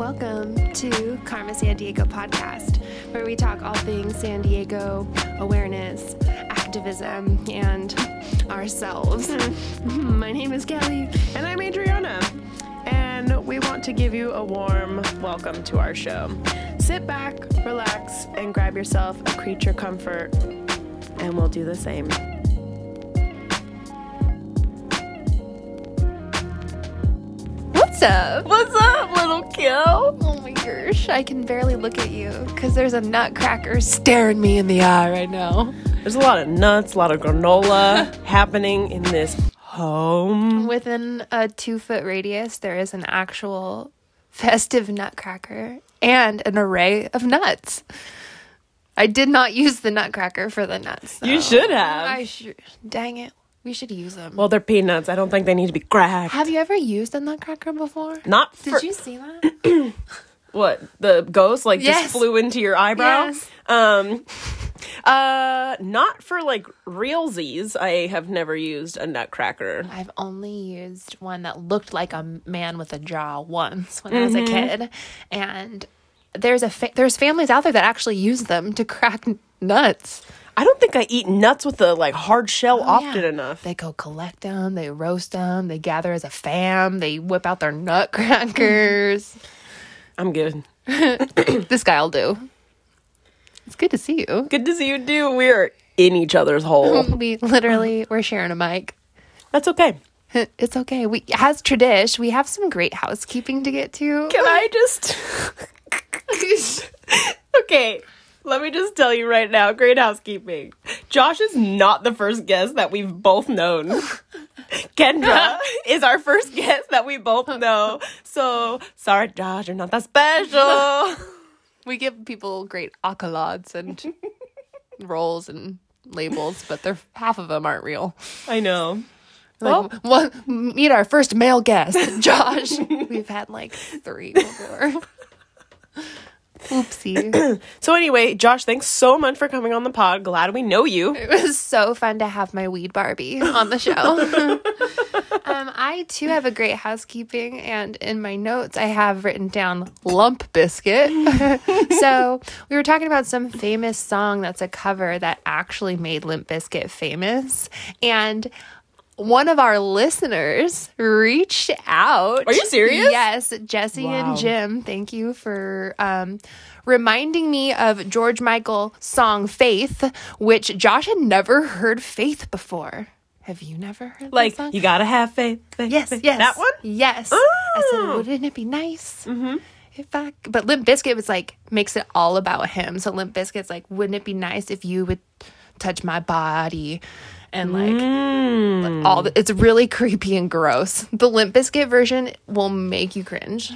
Welcome to Karma San Diego podcast, where we talk all things San Diego awareness, activism, and ourselves. My name is Kelly. And I'm Adriana. And we want to give you a warm welcome to our show. Sit back, relax, and grab yourself a creature comfort, and we'll do the same. What's up? Oh my gosh, I can barely look at you because there's a nutcracker staring me in the eye right now. There's a lot of nuts, a lot of granola happening in this home. Within a two foot radius, there is an actual festive nutcracker and an array of nuts. I did not use the nutcracker for the nuts. You should have. I should. Dang it. We should use them. Well, they're peanuts. I don't think they need to be cracked. have you ever used a nutcracker before? Not Did you see that? what the ghost like Yes. just flew into your eyebrow. Yes. Um, uh, not for like realsies. I have never used a nutcracker. I've only used one that looked like a man with a jaw once when I was a kid, and there's a fa- there's families out there that actually use them to crack nuts. I don't think I eat nuts with a like hard shell often Oh, Yeah. enough. They go collect them, they roast them, they gather as a fam, they whip out their nutcrackers. I'm good. this guy'll do. It's good to see you. Good to see you do. We're in each other's hole. We literally we're sharing a mic. That's okay. It's okay. We as tradish, we have some great housekeeping to get to. Can I just Okay. Let me just tell you right now, great housekeeping. Josh is not the first guest that we've both known. Kendra is our first guest that we both know. So sorry, Josh, you're not that special. We give people great accolades and roles and labels, but they're half of them aren't real. I know. Like, what? Meet our first male guest, Josh. We've had like three before. Oopsie. So anyway, Josh, thanks so much for coming on the pod. Glad we know you. It was so fun to have my weed Barbie on the show. um, I too have a great housekeeping, and in my notes, I have written down lump biscuit. so we were talking about some famous song that's a cover that actually made Limp Bizkit famous, and one of our listeners reached out. Are you serious? Yes, Jesse Wow. and Jim. Thank you for um, reminding me of George Michael song "Faith," which Josh had never heard "Faith" before. Have you never heard Like that song? you gotta have faith. faith, yes, faith. yes, That one? Yes. I said, wouldn't it be nice? Mm-hmm. If I, but Limp Bizkit was like makes it all about him. So Limp Bizkit's like, wouldn't it be nice if you would touch my body and like Mm. all the, it's really creepy and gross. The Limp Bizkit version will make you cringe.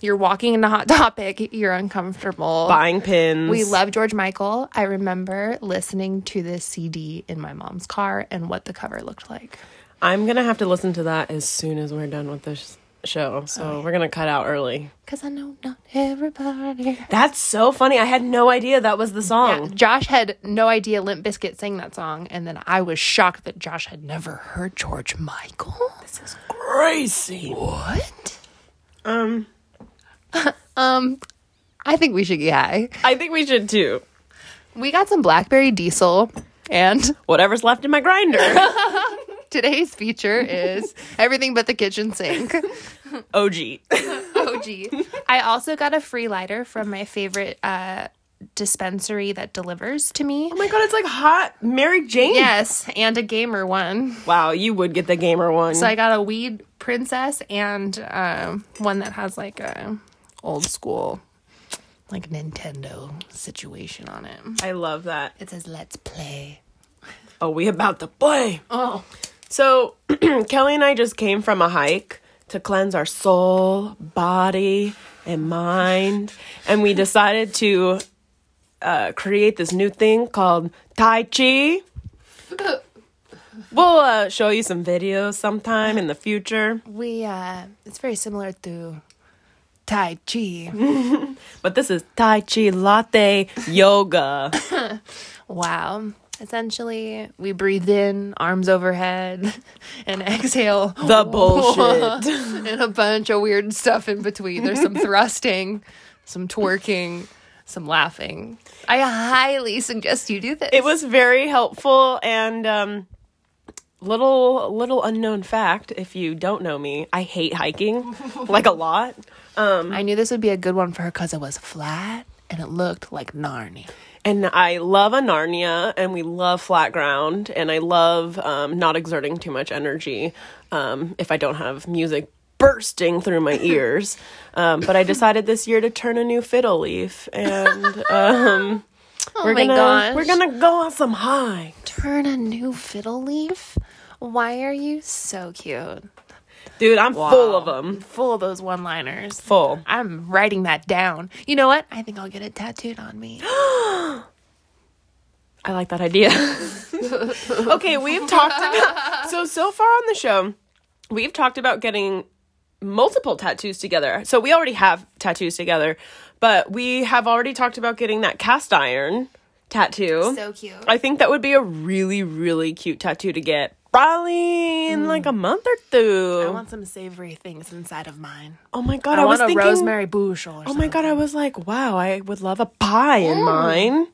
You're walking into Hot Topic, you're uncomfortable. Buying pins. We love George Michael. I remember listening to this CD in my mom's car and what the cover looked like. I'm gonna have to listen to that as soon as we're done with this show. So we're gonna cut out early. Cause I know not everybody. That's so funny. I had no idea that was the Yeah, song. Josh had no idea Limp Bizkit sang that song, and then I was shocked that Josh had never heard George Michael. This is Crazy. what? Um. um, I think we should get high. I think we should too. We got some Blackberry Diesel, and Whatever's left in my grinder. today's feature is everything but the kitchen sink. OG. OG. I also got a free lighter from my favorite uh, dispensary that delivers to me. Oh my god, it's like hot Mary Jane. Yes, and a gamer one. Wow, you would get the gamer one. So I got a weed princess and um, one that has like a old school, like Nintendo situation on it. I love that. It says "Let's play." Oh, we about to play. Oh, So Kelly and I just came from a hike to cleanse our soul, body, and mind, and we decided to uh, create this new thing called Tai Chi. We'll uh, show you some videos sometime in the future. we uh, it's very similar to Tai Chi. But this is Tai Chi Latte Yoga. Wow. Essentially, we breathe in, arms overhead, and exhale The bullshit. and a bunch of weird stuff in between. There's some thrusting, some twerking, some laughing. I highly suggest you do this. It was very helpful and um little little unknown fact if you don't know me, I hate hiking like a lot. Um I knew this would be a good one for her because it was flat and it looked like Narnia. And I love a Narnia and we love flat ground and I love um, not exerting too much energy um, if I don't have music bursting through my ears. Um, but I decided this year to turn a new fiddle leaf and um, Oh we're gonna gosh. we're gonna go on some high. Turn a new fiddle leaf? Why are you so cute? Dude, I'm full of them. Full of those one liners. Full. I'm writing that down. You know what? I think I'll get it tattooed on me. I like that idea. okay, we've talked about so so far on the show, we've talked about getting multiple tattoos together. So we already have tattoos together, but we have already talked about getting that cast iron tattoo. So cute. I think that would be a really really cute tattoo to get. Probably in like a month or two. Mm. I want some savory things inside of mine. oh my god, I, I, was a thinking. rosemary bouche or Oh my god, I was like, wow, I would love a pie in Mm. mine.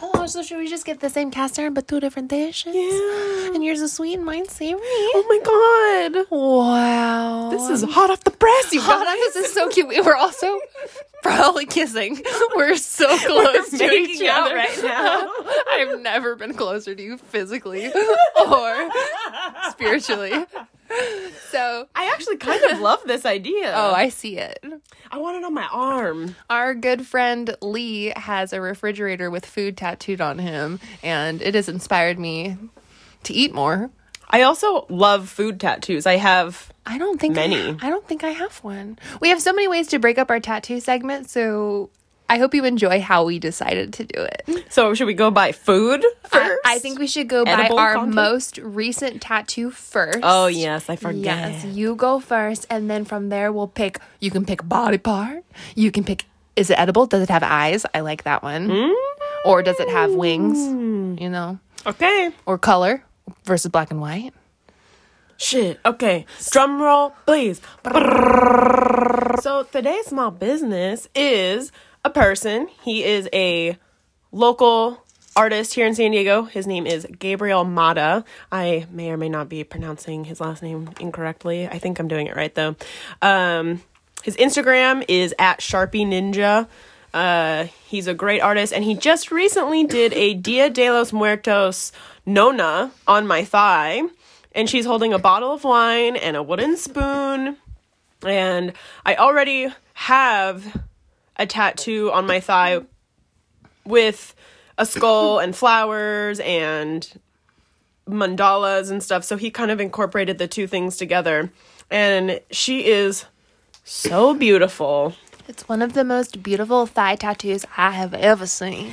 Oh, so should we just get the same cast iron but two different dishes? Yeah. And yours is sweet and mine's savory. Oh my god. Wow. This is hot off the press, you Hot guys. this is so cute. We were also probably kissing. We're so close to making each other right now. I've never been closer to you physically or spiritually. So, I actually kind of love this idea. oh, I see it. I want it on my arm. Our good friend Lee has a refrigerator with food tattooed on him, and it has inspired me to eat more. I also love food tattoos. I have I don't think Many. I, I don't think I have one. We have so many ways to break up our tattoo segment, so I hope you enjoy how we decided to do it. so should we go buy food I, first? I think we should go Edible by our content? most recent tattoo first. Oh yes, I forget. Yes, you go first, and then from there we'll pick. You can pick body part. You can pick. Is it edible? Does it have eyes? I like that one. Mm. Or does it have wings? You know, Okay. or color versus black and white. Shit. Okay. Drum roll, please. So today's small business is a person. He is a local artist here in San Diego. His name is Gabriel Mata. I may or may not be pronouncing his last name incorrectly. I think I'm doing it right though. Um, his Instagram is at Sharpie Ninja. Uh, he's a great artist, and he just recently did a Dia de los Muertos Nona on my thigh, and she's holding a bottle of wine and a wooden spoon. And I already have a tattoo on my thigh with a skull and flowers and mandalas and stuff. So he kind of incorporated the two things together. And she is so beautiful. It's one of the most beautiful thigh tattoos I have ever seen.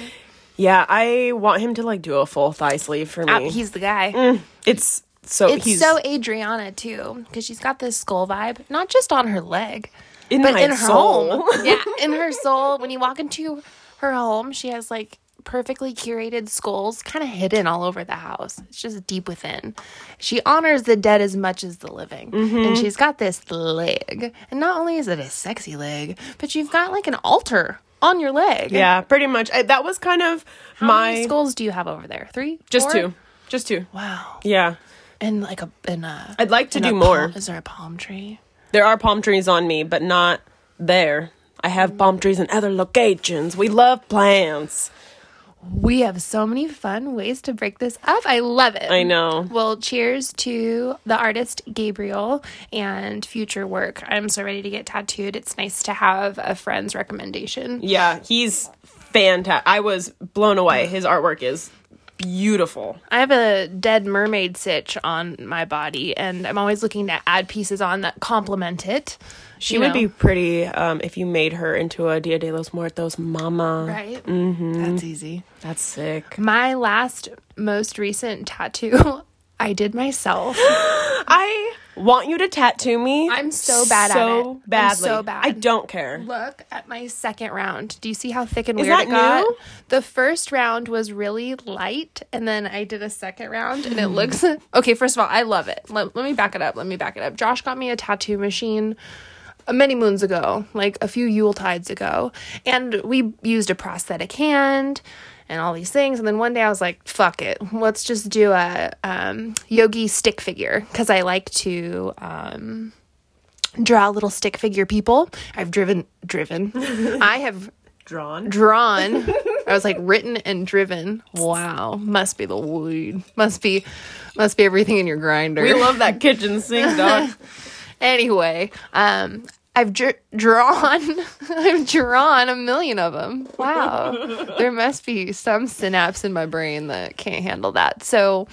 Yeah, I want him to like do a full thigh sleeve for me. Ah, he's the guy. it's so It's he's so Adriana too, because she's got this skull vibe, not just on her leg, in but my in her soul. home. yeah, in her soul. When you walk into her home, she has like perfectly curated skulls kind of hidden all over the house. It's just deep within. She honors the dead as much as the living. Mm-hmm. And she's got this leg. And not only is it a sexy leg, but you've got like an altar on your leg. yeah, pretty much. I, that was kind of How my many skulls do you have over there? Three? just Four? two, just two. Wow. Yeah, And like a in a I'd like to do a more. palm- is there a palm tree? There are palm trees on me, but not there. I have palm trees in other locations. We love plants. We have so many fun ways to break this up. I love it. I know. Well, cheers to the artist Gabriel and future work. I'm so ready to get tattooed. It's nice to have a friend's recommendation. Yeah, he's fantastic. I was blown away. His artwork is beautiful. I have a dead mermaid sitch on my body, and I'm always looking to add pieces on that complement it. She you would know, be pretty um, if you made her into a Dia de los Muertos mama. right. Mm-hmm. That's easy. That's sick. My last, most recent tattoo. I did myself. I want you to tattoo me. I'm so bad at so it. I'm so bad. I don't care. Look at my second round. Do you see how thick and Is weird that it got? new? The first round was really light, and then I did a second round, and it looks okay. First of all, I love it. Let, let me back it up. Let me back it up. Josh got me a tattoo machine uh, many moons ago, like a few Yule tides ago, and we used a prosthetic hand and all these things. And then one day I was like, "Fuck it, let's just do a um, yogi stick figure," because I like to. Um, draw little stick figure people. I've driven driven. I have Drawn. drawn. I was like written and driven. Wow. Must be the weed. Must be must be everything in your grinder. We love that kitchen sink, dog. anyway, um I've dr- drawn I've drawn a million of them. Wow. there must be some synapse in my brain that can't handle that. So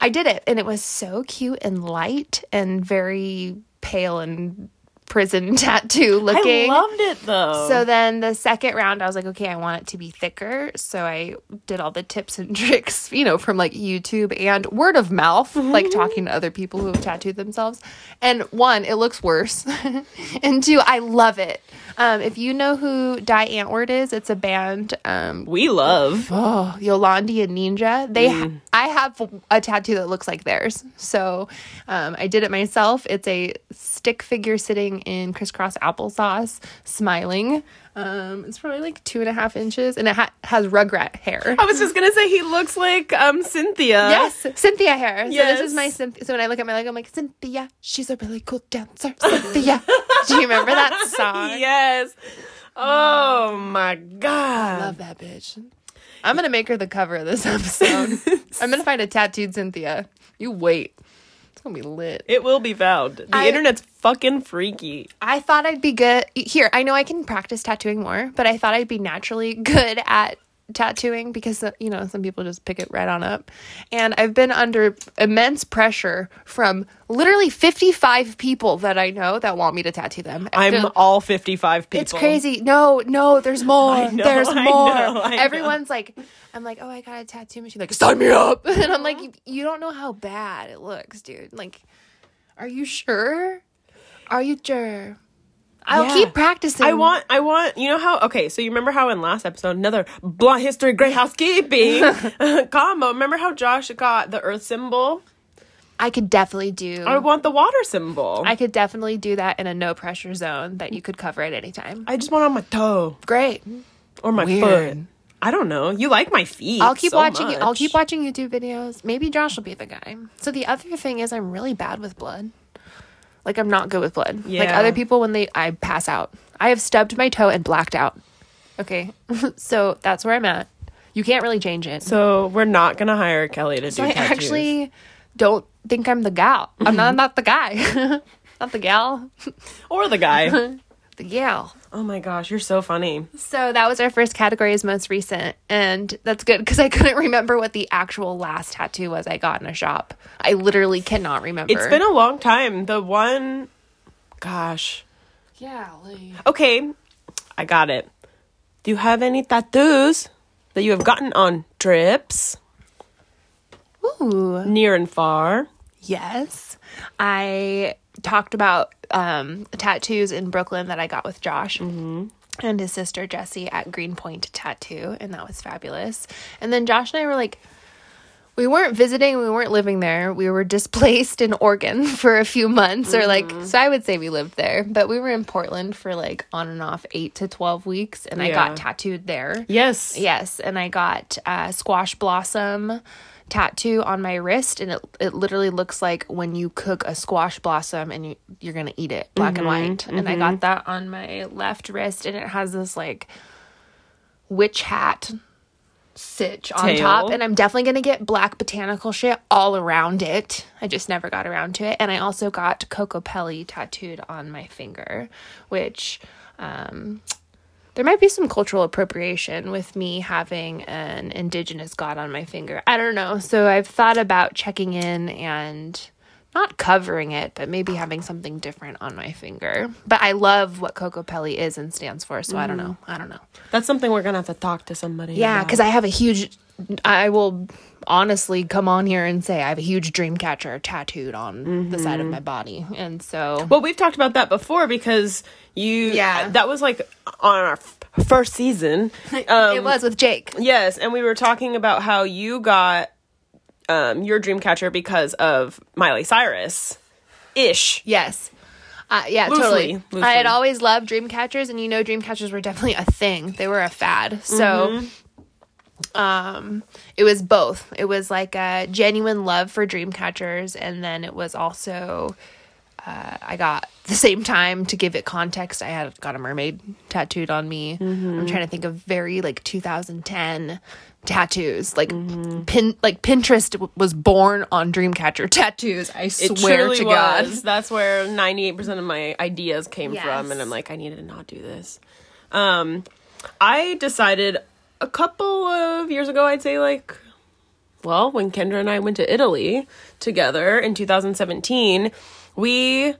I did it and it was so cute and light and very pale and prison tattoo looking. I loved it though. So then the second round, I was like, okay, I want it to be thicker. So I did all the tips and tricks, you know, from like YouTube and word of mouth, like talking to other people who have tattooed themselves. And one, it looks worse. and two, I love it. Um, if you know who Die Antwoord is, it's a band. Um, we love. oh, Yolandi and Ninja. They, ha- I have a tattoo that looks like theirs. So um, I did it myself. It's a stick figure sitting in crisscross applesauce, smiling. Um, it's probably like two and a half inches, and it ha- has rugrat hair. I was just gonna say he looks like um Cynthia. Yes, Cynthia hair. So Yes. this is my Cynthia. So when I look at my leg, I'm like Cynthia. She's a really cool dancer. Cynthia. Do you remember that song? Yes. Oh my god. I Love that bitch. I'm gonna make her the cover of this episode. I'm gonna find a tattooed Cynthia. You wait. Gonna be lit. It will be found. The I- internet's fucking freaky. I thought I'd be good. Here, I know I can practice tattooing more, but I thought I'd be naturally good at tattooing because uh, you know some people just pick it right on up and i've been under immense pressure from literally 55 people that i know that want me to tattoo them I'm They're- all 55 people. It's crazy. No, no, there's more. Know, there's I more. know, I know. Everyone's like, I'm like, oh, I got a tattoo machine. Like, sign me up. And I'm like, you, you don't know how bad it looks, dude. Like, are you sure? Are you sure? I'll Yeah. keep practicing. I want, I want, you know how, okay, so you remember how in last episode, another Blunt History Great Housekeeping combo, remember how Josh got the earth symbol? I could definitely do. I want the water symbol. I, I could definitely do that in a no pressure zone that you could cover at any time. I just want on my toe Great. or my Weird. foot. I don't know. You like my feet. I'll keep so watching. much. I'll keep watching YouTube videos. Maybe Josh will be the guy. So the other thing is, I'm really bad with blood. Like I'm not good with blood. Yeah. Like other people, when they I pass out. I have stubbed my toe and blacked out. Okay, so that's where I'm at. You can't really change it. So, So we're not gonna hire Kelly to do I tattoos. actually don't think I'm the gal. I'm not not the guy. not the gal. or the guy. The gal. Oh my gosh, you're so funny. So that was our first category is most recent. And that's good because I couldn't remember what the actual last tattoo was I got in a shop. I literally cannot remember. It's been a long time. The one, gosh. yeah. Like, Okay, I got it. Do you have any tattoos that you have gotten on trips, ooh. near and far? Yes. I talked about um, tattoos in Brooklyn that I got with Josh. Mm-hmm. And his sister Jessie at Greenpoint Tattoo, and that was fabulous. And then Josh and I were like, we weren't visiting, we weren't living there. We were displaced in Oregon for a few months, or like, mm-hmm. so I would say we lived there, but we were in Portland for like on and off eight to 12 weeks, and I got tattooed there. Yes. Yes, and I got a squash blossom tattoo on my wrist, and it it literally looks like when you cook a squash blossom and you you're gonna eat it, black and white. And I got that on my left wrist, and it has this like witch hat sitch on Tail. top and i'm definitely gonna get black botanical shit all around it i just never got around to it and i also got Kokopelli tattooed on my finger which um there might be some cultural appropriation with me having an indigenous god on my finger. I don't know. So I've thought about checking in and not covering it, but maybe having something different on my finger. But I love what Kokopelli is and stands for, so I don't mm. know. I don't know. That's something we're gonna have to talk to somebody. Yeah, because I have a huge I will honestly come on here and say I have a huge dream catcher tattooed on the side of my body. And so Well, we've talked about that before because you. Yeah. That was like on our f- first season. Um, it was with Jake. Yes, and we were talking about how you got um, your dream catcher because of Miley Cyrus. Ish. Yes. Uh, yeah, Loosely, totally. loosely. I had always loved dream catchers, and you know, dream catchers were definitely a thing. They were a fad. So, um, it was both. It was like a genuine love for dream catchers, and then it was also. Uh, I got the same time to give it context. I had got a mermaid tattooed on me. I'm trying to think of very like 2010 tattoos. Like pin, like Pinterest w- was born on Dreamcatcher tattoos. I swear to God. was. That's where 98% of my ideas came from. And I'm like, I need to not do this. Um, I decided a couple of years ago, I'd say like, well, when Kendra and I went to Italy together in 2017, we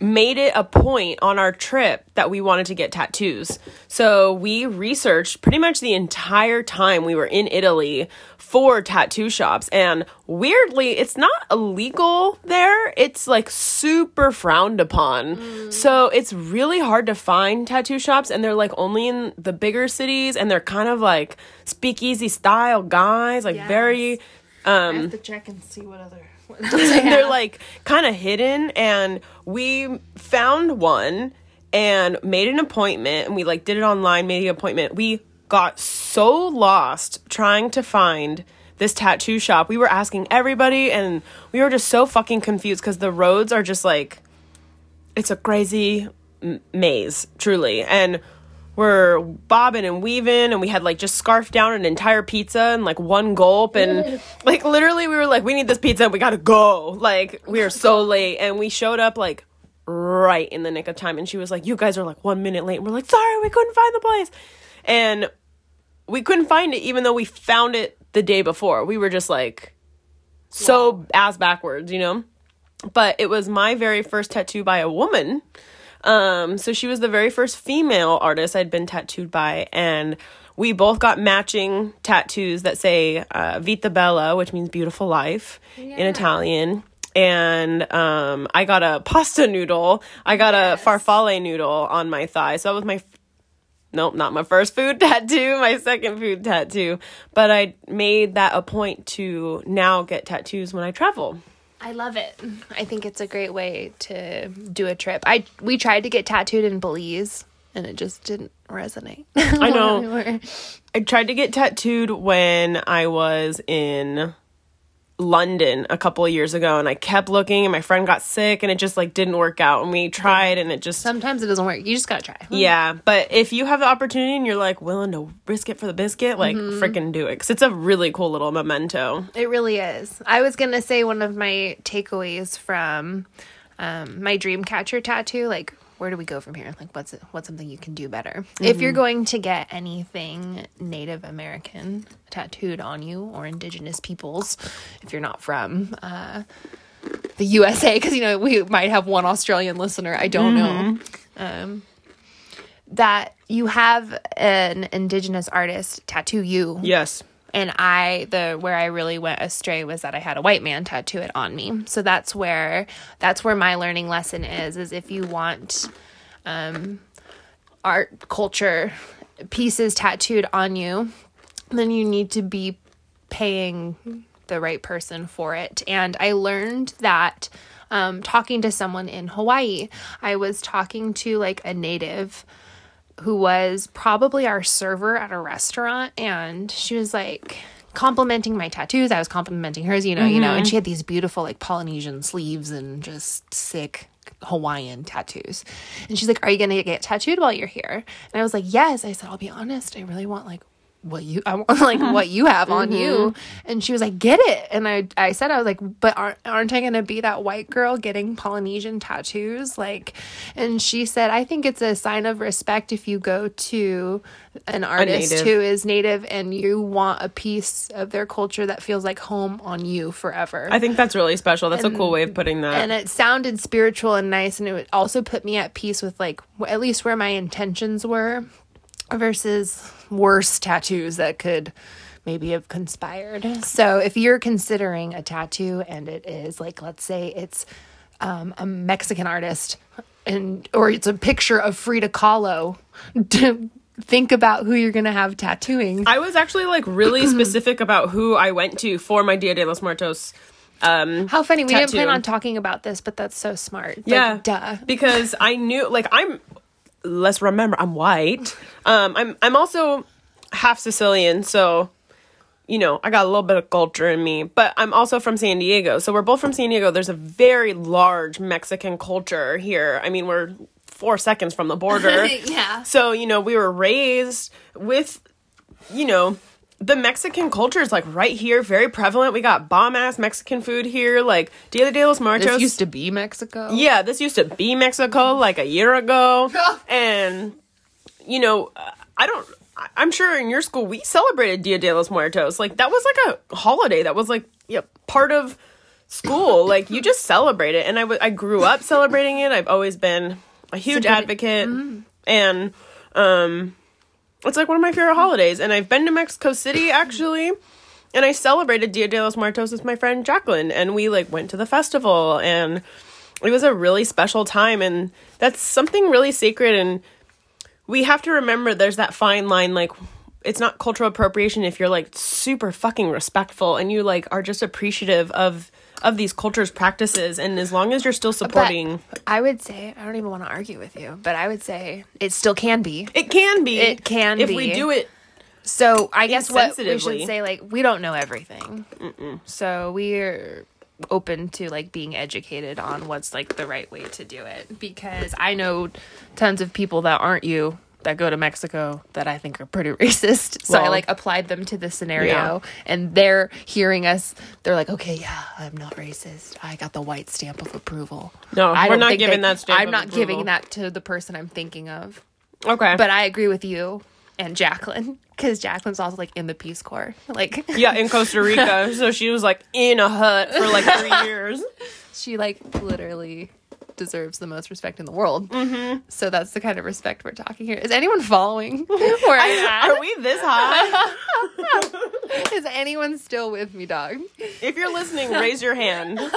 made it a point on our trip that we wanted to get tattoos. So we researched pretty much the entire time we were in Italy for tattoo shops. And weirdly, it's not illegal there. It's like super frowned upon. So it's really hard to find tattoo shops and they're like only in the bigger cities and they're kind of like speakeasy style guys, like very um, I have to check and see what other. What they're like kind of hidden and we found one and made an appointment and we like did it online made an appointment we got so lost trying to find this tattoo shop. We were asking everybody and we were just so fucking confused because the roads are just like it's a crazy m- maze truly. And we're bobbing and weaving and we had like just scarfed down an entire pizza in like one gulp and like literally we were like we need this pizza and we gotta go. Like we are so late and we showed up like right in the nick of time and she was like you guys are like one minute late. And we're like sorry we couldn't find the place and we couldn't find it even though we found it the day before we were just like so ass backwards you know but it was my very first tattoo by a woman. Um, so she was the very first female artist I'd been tattooed by, and we both got matching tattoos that say uh, "Vita Bella," which means beautiful life in Italian. And um, I got a pasta noodle. I got a farfalle noodle on my thigh. So that was my nope, not my first food tattoo, my second food tattoo. But I made that a point to now get tattoos when I travel. I love it. I think it's a great way to do a trip. I we tried to get tattooed in Belize and it just didn't resonate. I know. I tried to get tattooed when I was in London a couple of years ago and I kept looking and my friend got sick and it just like didn't work out and we tried and it just Sometimes it doesn't work. You just gotta try. yeah, but if you have the opportunity and you're like willing to risk it for the biscuit, like freaking do it cuz it's a really cool little memento. It really is. I was gonna say one of my takeaways from um, my dream catcher tattoo, like where do we go from here? Like what's what's something you can do better? If you're going to get anything Native American tattooed on you or indigenous peoples, if you're not from uh, the USA, because you know we might have one Australian listener. I don't know. Um, that you have an indigenous artist tattoo you Yes. And I the where I really went astray was that I had a white man tattoo it on me. So that's where that's where my learning lesson is is if you want um art culture pieces tattooed on you, then you need to be paying the right person for it. And I learned that um, talking to someone in Hawaii, I was talking to like a native who was probably our server at a restaurant and she was like complimenting my tattoos. I was complimenting hers you know you know and mm-hmm. she had these beautiful like polynesian sleeves and just sick hawaiian tattoos. And she's like are you gonna get tattooed while you're here? And i was like yes. I said i'll be honest. I really want like what you I want like what you have on you. Mm-hmm. And she was like get it. And I I said I was like but aren't aren't I going to be that white girl getting Polynesian tattoos? Like and she said I think it's a sign of respect if you go to an artist who is native and you want a piece of their culture that feels like home on you forever. I think that's really special. That's a cool way of putting that. and it sounded spiritual and nice and it also put me at peace with like at least where my intentions were versus worse tattoos that could maybe have conspired. So if you're considering a tattoo and it is like, let's say it's um, a Mexican artist and or it's a picture of Frida Kahlo, to think about who you're gonna have tattooing. I was actually like really specific about who I went to for my Dia de los Muertos. Um, How funny. We didn't plan on talking about this, but that's so smart. Like, yeah, duh. Because I knew, like, I'm. Let's remember, I'm white. Um, I'm I'm also half Sicilian, so you know I got a little bit of culture in me. But I'm also from San Diego, so we're both from San Diego. There's a very large Mexican culture here. I mean, we're four seconds from the border. Yeah. So, you know, we were raised with, you know, the Mexican culture is like right here, very prevalent. We got bomb ass Mexican food here, like Dia de los Muertos. This used to be Mexico. yeah, this used to be Mexico like a year ago. and, you know, I don't. I'm sure in your school we celebrated Dia de los Muertos. Like that was like a holiday. That was like yeah, part of school. like you just celebrate it. And I w- I grew up celebrating it. I've always been a huge advocate, and um, it's like one of my favorite mm. holidays. And I've been to Mexico City actually. And I celebrated Dia de los Muertos with my friend Jacqueline, and we like went to the festival, and it was a really special time. And that's something really sacred, and we have to remember there's that fine line like it's not cultural appropriation if you're like super fucking respectful and you like are just appreciative of of these cultures practices and as long as you're still But supporting I would say I don't even want to argue with you, but I would say it still can be. it can be It can if be. we do it So I guess what we should say, like, we don't know everything. So we're open to like being educated on what's like the right way to do it because I know tons of people that aren't you that go to Mexico that I think are pretty racist. So I like applied them to the scenario yeah. and they're hearing us. They're like, okay, yeah, I'm not racist. I got the white stamp of approval. No, I we're don't giving they- that stamp I'm not approval. giving that to the person I'm thinking of. okay But I agree with you and Jacqueline because Jacqueline's also like in the Peace Corps. Like, yeah in costa rica so she was like in a hut for like three years she like literally deserves the most respect in the world. Mm-hmm. So that's the kind of respect we're talking here. Is anyone following where I'm are we this high Is anyone still with me, dog? if you're listening raise your hand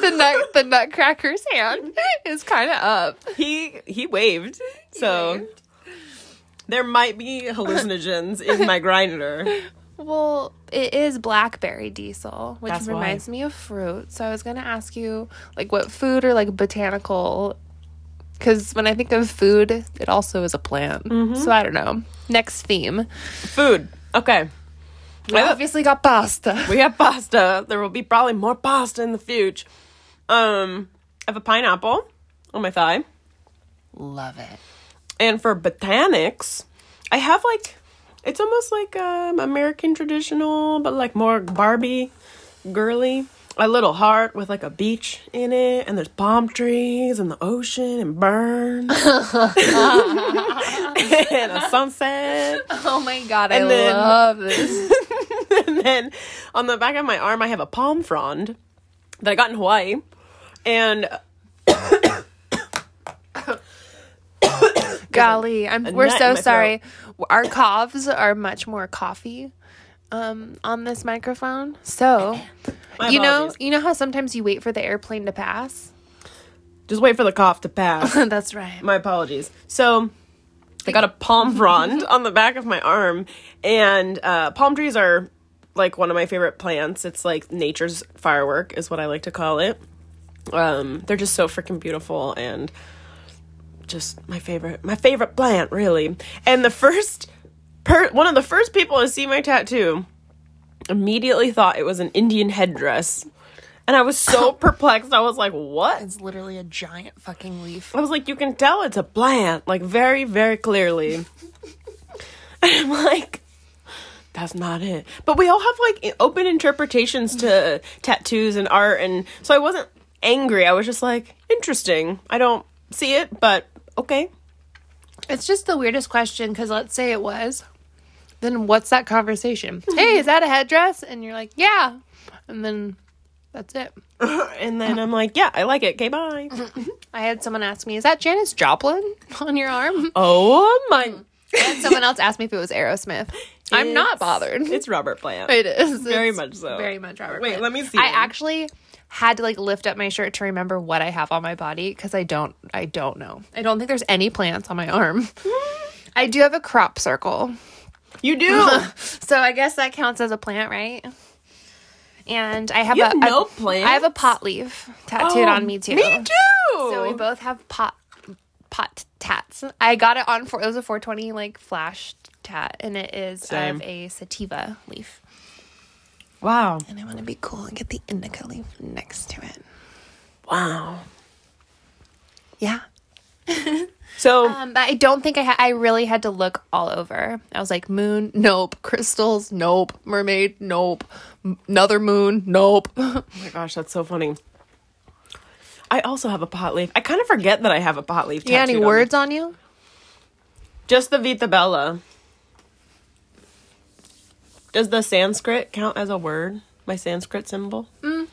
The nut, the Nutcracker's hand is kind of up. he he waved so there might be hallucinogens in my grinder Well, it is blackberry diesel, which That's why. reminds me of fruit. So I was gonna ask you, like, what food or like botanical? Because when I think of food, it also is a plant. Mm-hmm. So I don't know. Next theme. food okay We obviously got pasta. We have pasta. There will be probably more pasta in the future. Um, I have a pineapple on my thigh. Love it. And for botanics, I have like it's almost like um American traditional, but like more Barbie girly. A little heart with like a beach in it, and there's palm trees and the ocean and burn and a sunset. Oh my god, I And then- love this. and then on the back of my arm, I have a palm frond that I got in Hawaii. And Golly, I'm, we're so my sorry. Our coughs are much more coffee um, on this microphone. So my you know, apologies. you know how sometimes you wait for the airplane to pass. just wait for the cough to pass. That's right. my apologies. So I got a palm frond on the back of my arm, and uh, palm trees are like one of my favorite plants. It's like nature's firework, is what I like to call it. Um, they're just so freaking beautiful and just my favorite, my favorite plant, really. And the first, per- one of the first people to see my tattoo immediately thought it was an Indian headdress. And I was so perplexed. I was like, what? It's literally a giant fucking leaf. I was like, you can tell it's a plant, like very, very clearly. and I'm like, that's not it. But we all have like open interpretations to tattoos and art, and so I wasn't angry. I was just like, interesting. I don't see it, but okay. It's just the weirdest question because let's say it was, then what's that conversation? hey, is that a headdress? And you're like, yeah. And then that's it. and then I'm like, yeah, I like it. Okay, bye. I had someone ask me, is that Janis Joplin on your arm? oh my. And someone else asked me if it was Aerosmith. I'm not bothered. It's Robert Plant. It is Very It's much so. Very much Robert. Wait, Plant. let me see I actually had to like lift up my shirt to remember what I have on my body because I don't. I don't know. I don't think there's any plants on my arm. I do have a crop circle, You do. so I guess that counts as a plant, right? And I have a have I- no plants? I have a pot leaf tattooed oh, on me too. Me too. So we both have pot pot tats. I got it on for it was a 420 like flash tat, and it is Same. of a sativa leaf. Wow. And I want to be cool and get the indica leaf next to it. Wow. Yeah. So Um, but I don't think I ha- I really had to look all over. I was like moon, nope. Crystals, nope. Mermaid, nope. M- Another moon, nope. Oh my gosh, that's so funny. I also have a pot leaf. I kind of forget that I have a pot leaf. you got any tattooed on words on you? Just the Vita Bella. Does the Sanskrit count as a word? My Sanskrit symbol? Mm.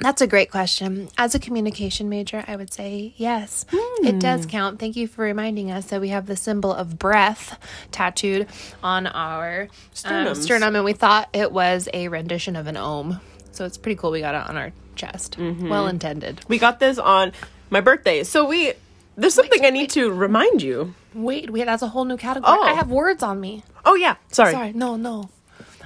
That's a great question. As a communication major, I would say yes. It hmm. does count. Thank you for reminding us that we have the symbol of breath tattooed on our um, sternum, and we thought it was a rendition of an ohm. So it's pretty cool. We got it on our chest. Mm-hmm. Well intended. We got this on my birthday. So we there's something I need to remind you. Wait, wait, that's a whole new category. Oh. I have words on me. Oh yeah, sorry. Sorry, no, no.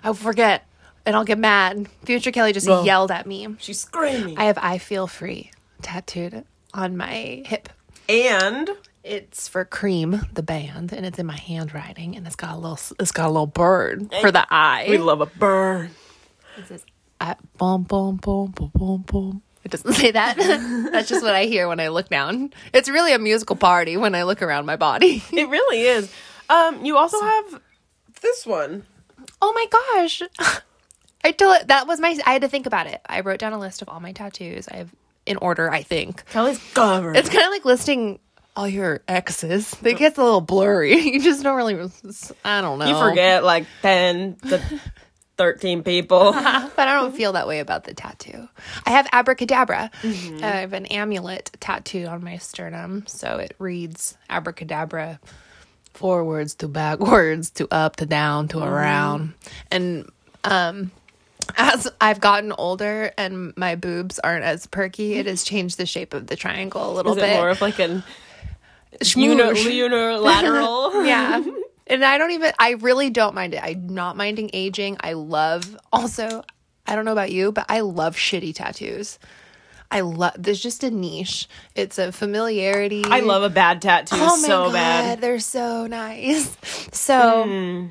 I forget, and I'll get mad. Future Kelly just Well. yelled at me. She's screaming. I have "I feel free" tattooed on my hip. and It's for Cream, the band, and it's in my handwriting, and it's got a little, it's got a little bird for the eye. we love a burn. It says, I, boom, boom, boom, boom, boom, boom. It doesn't say that. That's just what I hear when I look down. It's really a musical party when I look around my body. it really is. Um, you also have this one. Oh my gosh. I told it that was my I had to think about it. I wrote down a list of all my tattoos. I have in order, I think. Kelly's covered. It's kind of like listing all your exes. It gets a little blurry. You just don't really I don't know. You forget like 10 the 13 people. but I don't feel that way about the tattoo. I have abracadabra. Mm-hmm. Uh, I have an amulet tattoo on my sternum. So it reads abracadabra forwards to backwards to up to down to mm-hmm. around. And um, as I've gotten older and my boobs aren't as perky, it has changed the shape of the triangle a little Is bit. More of like an Uni- unilateral. yeah. And I don't even, I really don't mind it. I'm not minding aging. I love, also, I don't know about you, but I love shitty tattoos. I love, there's just a niche. It's a familiarity. I love a bad tattoo Oh my so God, bad. They're so nice. So hmm.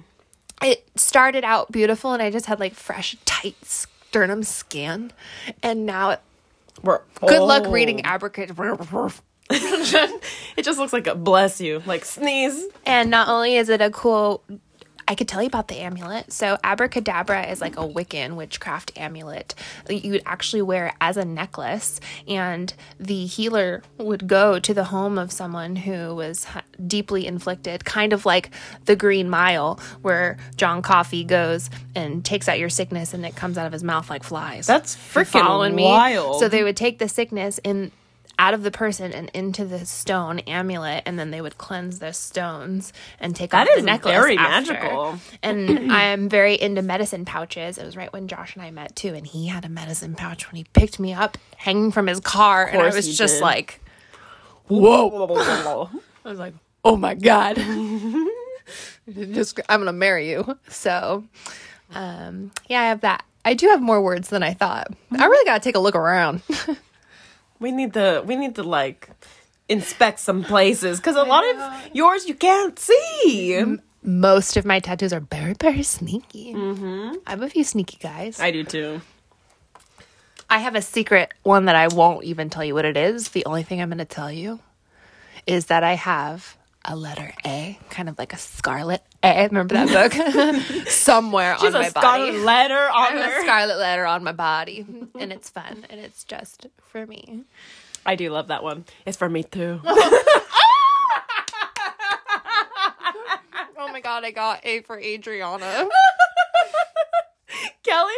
it started out beautiful, and I just had like fresh, tight sternum skin. And now, We're good luck reading abracadabra. it just looks like a bless you, like sneeze. And not only is it a cool, I could tell you about the amulet. So, abracadabra is like a Wiccan witchcraft amulet that you would actually wear as a necklace, and the healer would go to the home of someone who was deeply inflicted, kind of like the Green Mile, where John Coffey goes and takes out your sickness and it comes out of his mouth like flies. That's freaking wild. So they would take the sickness in out of the person and into the stone amulet, and then they would cleanse the stones and take That off the necklace. very after. magical. And I'm very into medicine pouches. It was right when Josh and I met too, and he had a medicine pouch when he picked me up, hanging from his car, and I was just did. like, Whoa. I was like, oh my god, just I'm gonna marry you. So, um, yeah, I have that. I do have more words than I thought. I really gotta take a look around. We need to we need to like inspect some places because a lot of yours you can't see. most of my tattoos are very, very sneaky. Mm-hmm. I have a few sneaky guys. I, I do too. I have a secret one that I won't even tell you what it is. The only thing I'm going to tell you is that I have a letter A, kind of like a scarlet A. Remember that book? Somewhere on a my scarlet body. letter I on have a her. scarlet letter on my body, and it's fun, and it's just for me. I do love that one. It's for me too. Oh my god, I got A for Adriana. Kelly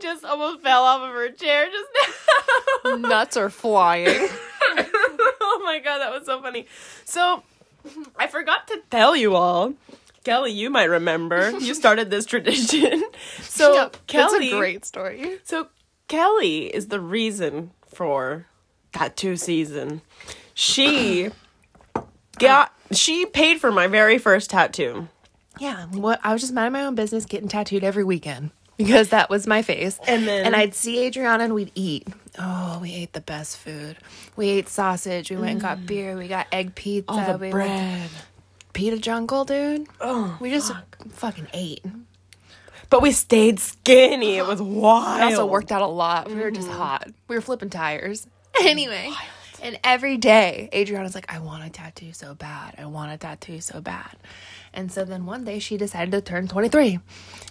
just almost fell off of her chair just now. Nuts are flying. oh my god, that was so funny. So, I forgot to tell you all Kelly, you might remember. You started this tradition. So Yep, Kelly, that's a great story. so Kelly is the reason for tattoo season. She got she paid for my very first tattoo. Yeah, what I was just minding my own business, getting tattooed every weekend because that was my face. And then- and I'd see Adriana and we'd eat. Oh, we ate the best food. We ate sausage. We went and got mm. beer. We got egg pizza. All the we bread. Pita Jungle, dude. Oh, We just fucking ate. but we stayed skinny. It was wild. We also worked out a lot. We were just mm. hot. We were flipping tires. Anyway, and every day, Adriana's like, I want a tattoo so bad. I want a tattoo so bad. And so then one day she decided to turn 23.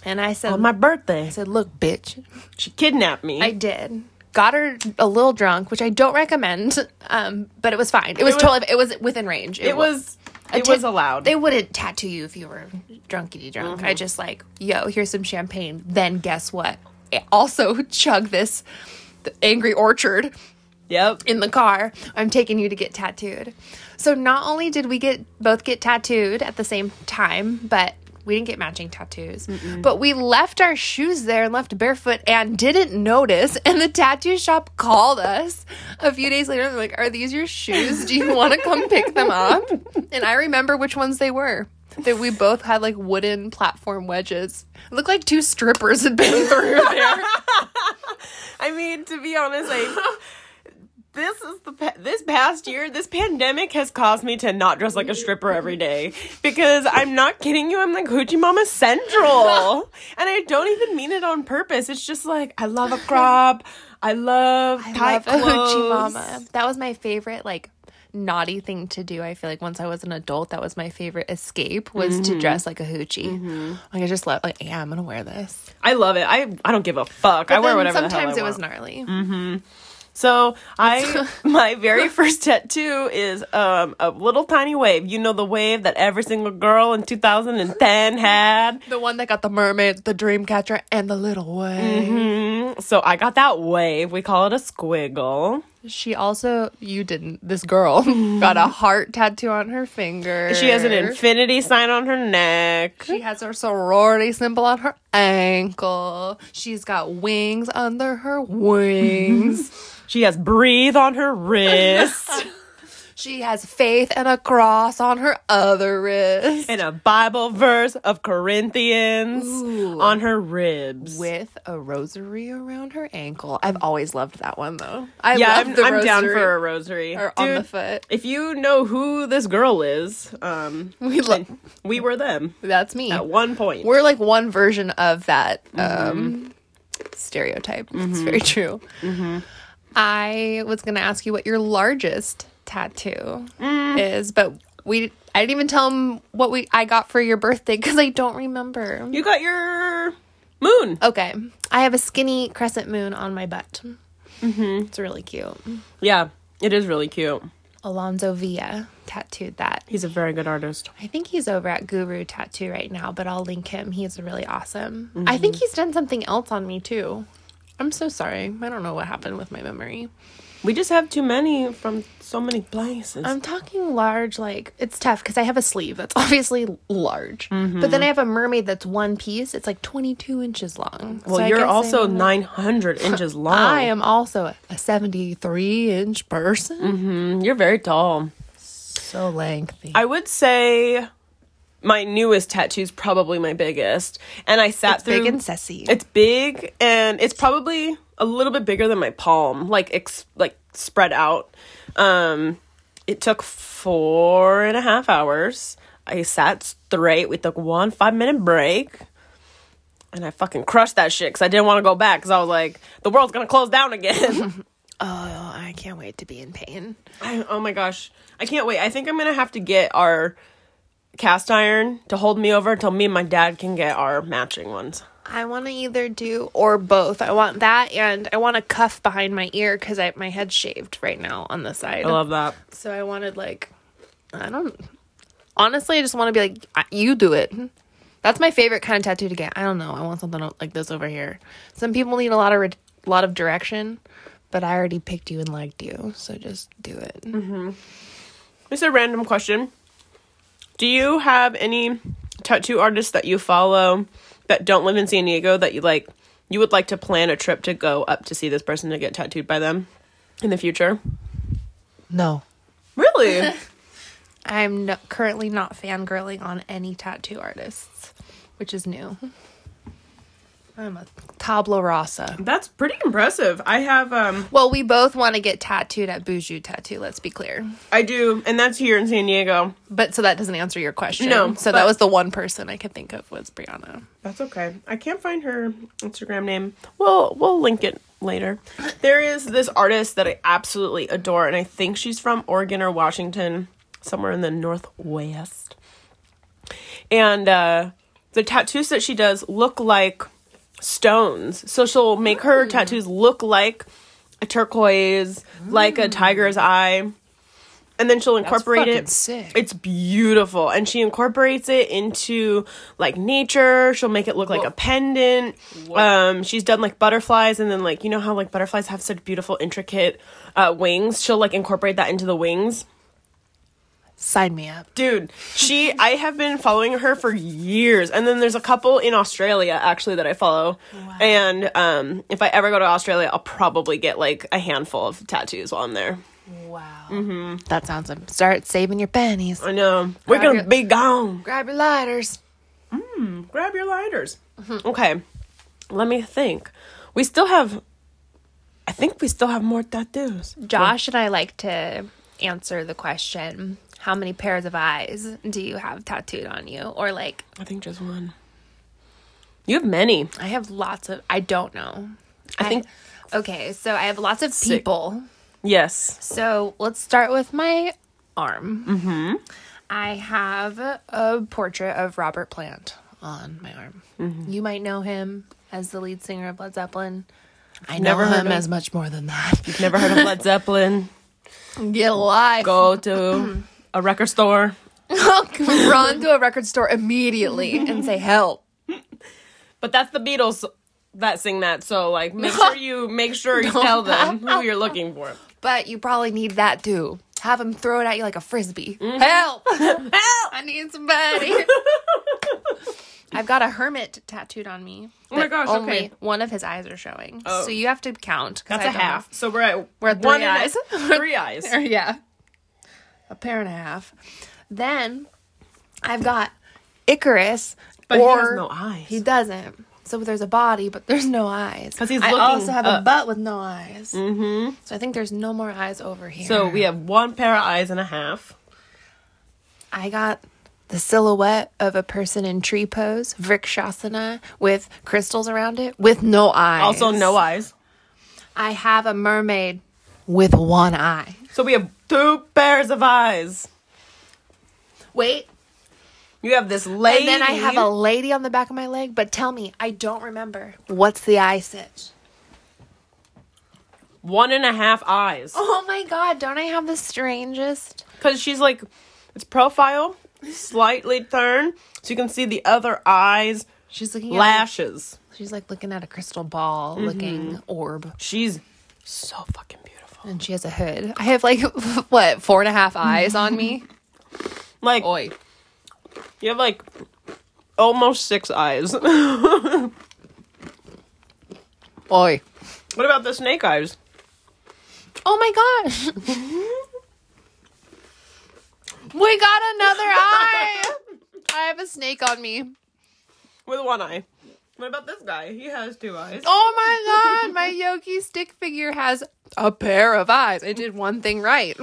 And I said, on my birthday. I said, look, bitch. She kidnapped me. I did. Got her a little drunk, which I don't recommend. Um, but it was fine. It was, was- totally, it was within range. it was it ta- was allowed. They wouldn't tattoo you if you were drunkity drunk. I just like, yo, here's some champagne. Then guess what? I also chug this the Angry Orchard yep. in the car. I'm taking you to get tattooed. So not only did we get both get tattooed at the same time, but we didn't get matching tattoos. But we left our shoes there and left barefoot and didn't notice. And the tattoo shop called us a few days later. They're like, "Are these your shoes? Do you want to come pick them up?" And I remember which ones they were. That we both had like wooden platform wedges. It looked like two strippers had been through there. I mean, to be honest, like this is the this past year, this pandemic has caused me to not dress like a stripper every day because I'm not kidding you. I'm like Hoochie Mama Central, and I don't even mean it on purpose. It's just like I love a crop. I love I tight love clothes. hoochie mama. That was my favorite, like naughty thing to do. I feel like once I was an adult, that was my favorite escape was Mm-hmm. to dress like a hoochie. Like I just love, like yeah, I'm gonna wear this. I love it. I I don't give a fuck. I wear whatever. Sometimes it was gnarly. So I my very first tattoo is um a little tiny wave. You know the wave that every single girl in 2010 had. The one that got the mermaid, the dream catcher, and the little way. So I got that wave. We call it a squiggle. She also, you didn't. This girl got a heart tattoo on her finger. She has an infinity sign on her neck. She has her sorority symbol on her ankle. She's got wings under her wings. She has breathe on her wrist She has faith and a cross on her other wrist. and a Bible verse of Corinthians Ooh. on her ribs. With a rosary around her ankle. I've always loved that one though. I yeah, love I'm, the I'm down for a rosary. or on the foot. if you know who this girl is, um, We love we were them that's me. at one point. We're like one version of that Mm-hmm. um, stereotype. It's very true. I was going to ask you what your largest tattoo Mm. is, but we I didn't even tell him what we I got for your birthday because I don't remember. You got your moon. Okay, I have a skinny crescent moon on my butt. Mm-hmm. It's really cute. Yeah, it is really cute. Alonzo Villa tattooed that. He's a very good artist. I think he's over at Guru Tattoo right now, but I'll link him. He's really awesome. I think he's done something else on me too. I'm so sorry. I don't know what happened with my memory. We just have too many from so many places. I'm talking large, like it's tough because I have a sleeve that's obviously large, but then I have a mermaid that's one piece. It's like 22 inches long. well, So you're also I'm- 900 inches long. I am also a 73 inch person. Mm, You're very tall. So lengthy. I would say my newest tattoo is probably my biggest, and I sat it's through. big and sassy. it's big, and it's probably a little bit bigger than my palm, like ex- like spread out. Um, it took four and a half hours. I sat straight. We took one five minute break. And I fucking crushed that shit because I didn't want to go back because I was like, the world's gonna close down again. oh, I can't wait to be in pain. I, oh my gosh. I can't wait. I think I'm gonna have to get our cast iron to hold me over until me and my dad can get our matching ones. I want to either do or both. I want that and I want a cuff behind my ear because I my head's shaved right now on the side. I love that. so I wanted like I don't honestly I just want to be like you do it. That's my favorite kind of tattoo to get. I don't know. I want something like this over here. Some people need a lot of re- lot of direction, but I already picked you and liked you, so just do it. Mhm. Just a random question. Do you have any tattoo artists that you follow that don't live in San Diego that you like you would like to plan a trip to go up to see this person to get tattooed by them in the future? No. Really? I'm no, currently not fangirling on any tattoo artists, which is new. I'm a tabla rasa. That's pretty impressive. I have um Well, we both want to get tattooed at Buju Tattoo, let's be clear. I do and that's here in San Diego. But so that doesn't answer your question. No, So that was the one person I could think of was Brianna. That's okay. I can't find her Instagram name. We'll we'll link it later. There is this artist that I absolutely adore, and I think she's from Oregon or Washington, somewhere in the northwest. And uh, the tattoos that she does look like stones. So she'll make her tattoos look like a turquoise, like a tiger's eye. And then she'll incorporate fucking it. sick. It's beautiful. And she incorporates it into like nature. She'll make it look like a pendant. Um, she's done like butterflies and then like you know how like butterflies have such beautiful intricate uh, wings. She'll like incorporate that into the wings. Sign me up. Dude, she I have been following her for years. And then there's a couple in Australia actually that I follow. Wow. And um if I ever go to Australia, I'll probably get like a handful of tattoos while I'm there. Wow. Mm-hmm. That sounds like start saving your pennies. I know. We're gonna be gone. Grab your lighters. grab your lighters. Okay, let me think. We still have. I think we still have more tattoos. Josh and I like to answer the question how many pairs of eyes do you have tattooed on you? Or like, I think just one. You have many. I have lots of, I don't know. I think- okay, so I have lots of Sick. people. Yes. So let's start with my arm. Mm-hmm. I have a portrait of Robert Plant on my arm. Mm-hmm. You might know him as the lead singer of Led Zeppelin. I never know heard him of- as much more than that. You've never heard of Led Zeppelin. Get a life. Go to a record store. Run to a record store immediately and say help. But that's the Beatles that sing that. So like, make sure you make sure you tell them who you're looking for. But you probably need that too. Have them throw it at you like a frisbee. Mm-hmm. Help! Help! I need somebody. I've got a hermit tattooed on me. Oh my gosh, Only okay. one of his eyes are showing. Oh. So you have to count. That's I a don't know. half. So we're at We're at three eyes. three eyes. Yeah. A pair and a half. Then I've got Icarus. But he has no eyes. He doesn't. So there's a body, but there's no eyes. Because he's I also have up. a butt with no eyes. Mm-hmm. So I think there's no more eyes over here. So we have one pair of eyes and a half. I got the silhouette of a person in tree pose, Vrikshasana, with crystals around it, with no eyes. Also, no eyes. I have a mermaid with one eye. So we have two pairs of eyes. Wait, You have this lady. and then I have a lady on the back of my leg. But tell me, I don't remember. What's the eye stitch? one and a half eyes. Oh my god! Don't I have the strangest? Because she's like, it's profile, slightly turned, so you can see the other eyes, She's looking. At lashes. she's like looking at a crystal ball looking mm-hmm. orb, She's so fucking beautiful. And she has a hood. I have like what four and a half eyes on me. Like, Oi. you have like almost six eyes. Oi. What Oi. about the snake eyes? Oh my gosh. we got another eye. I have a snake on me. With one eye. What about this guy? He has two eyes. Oh my god, my Yoki stick figure has a pair of eyes. I did one thing right.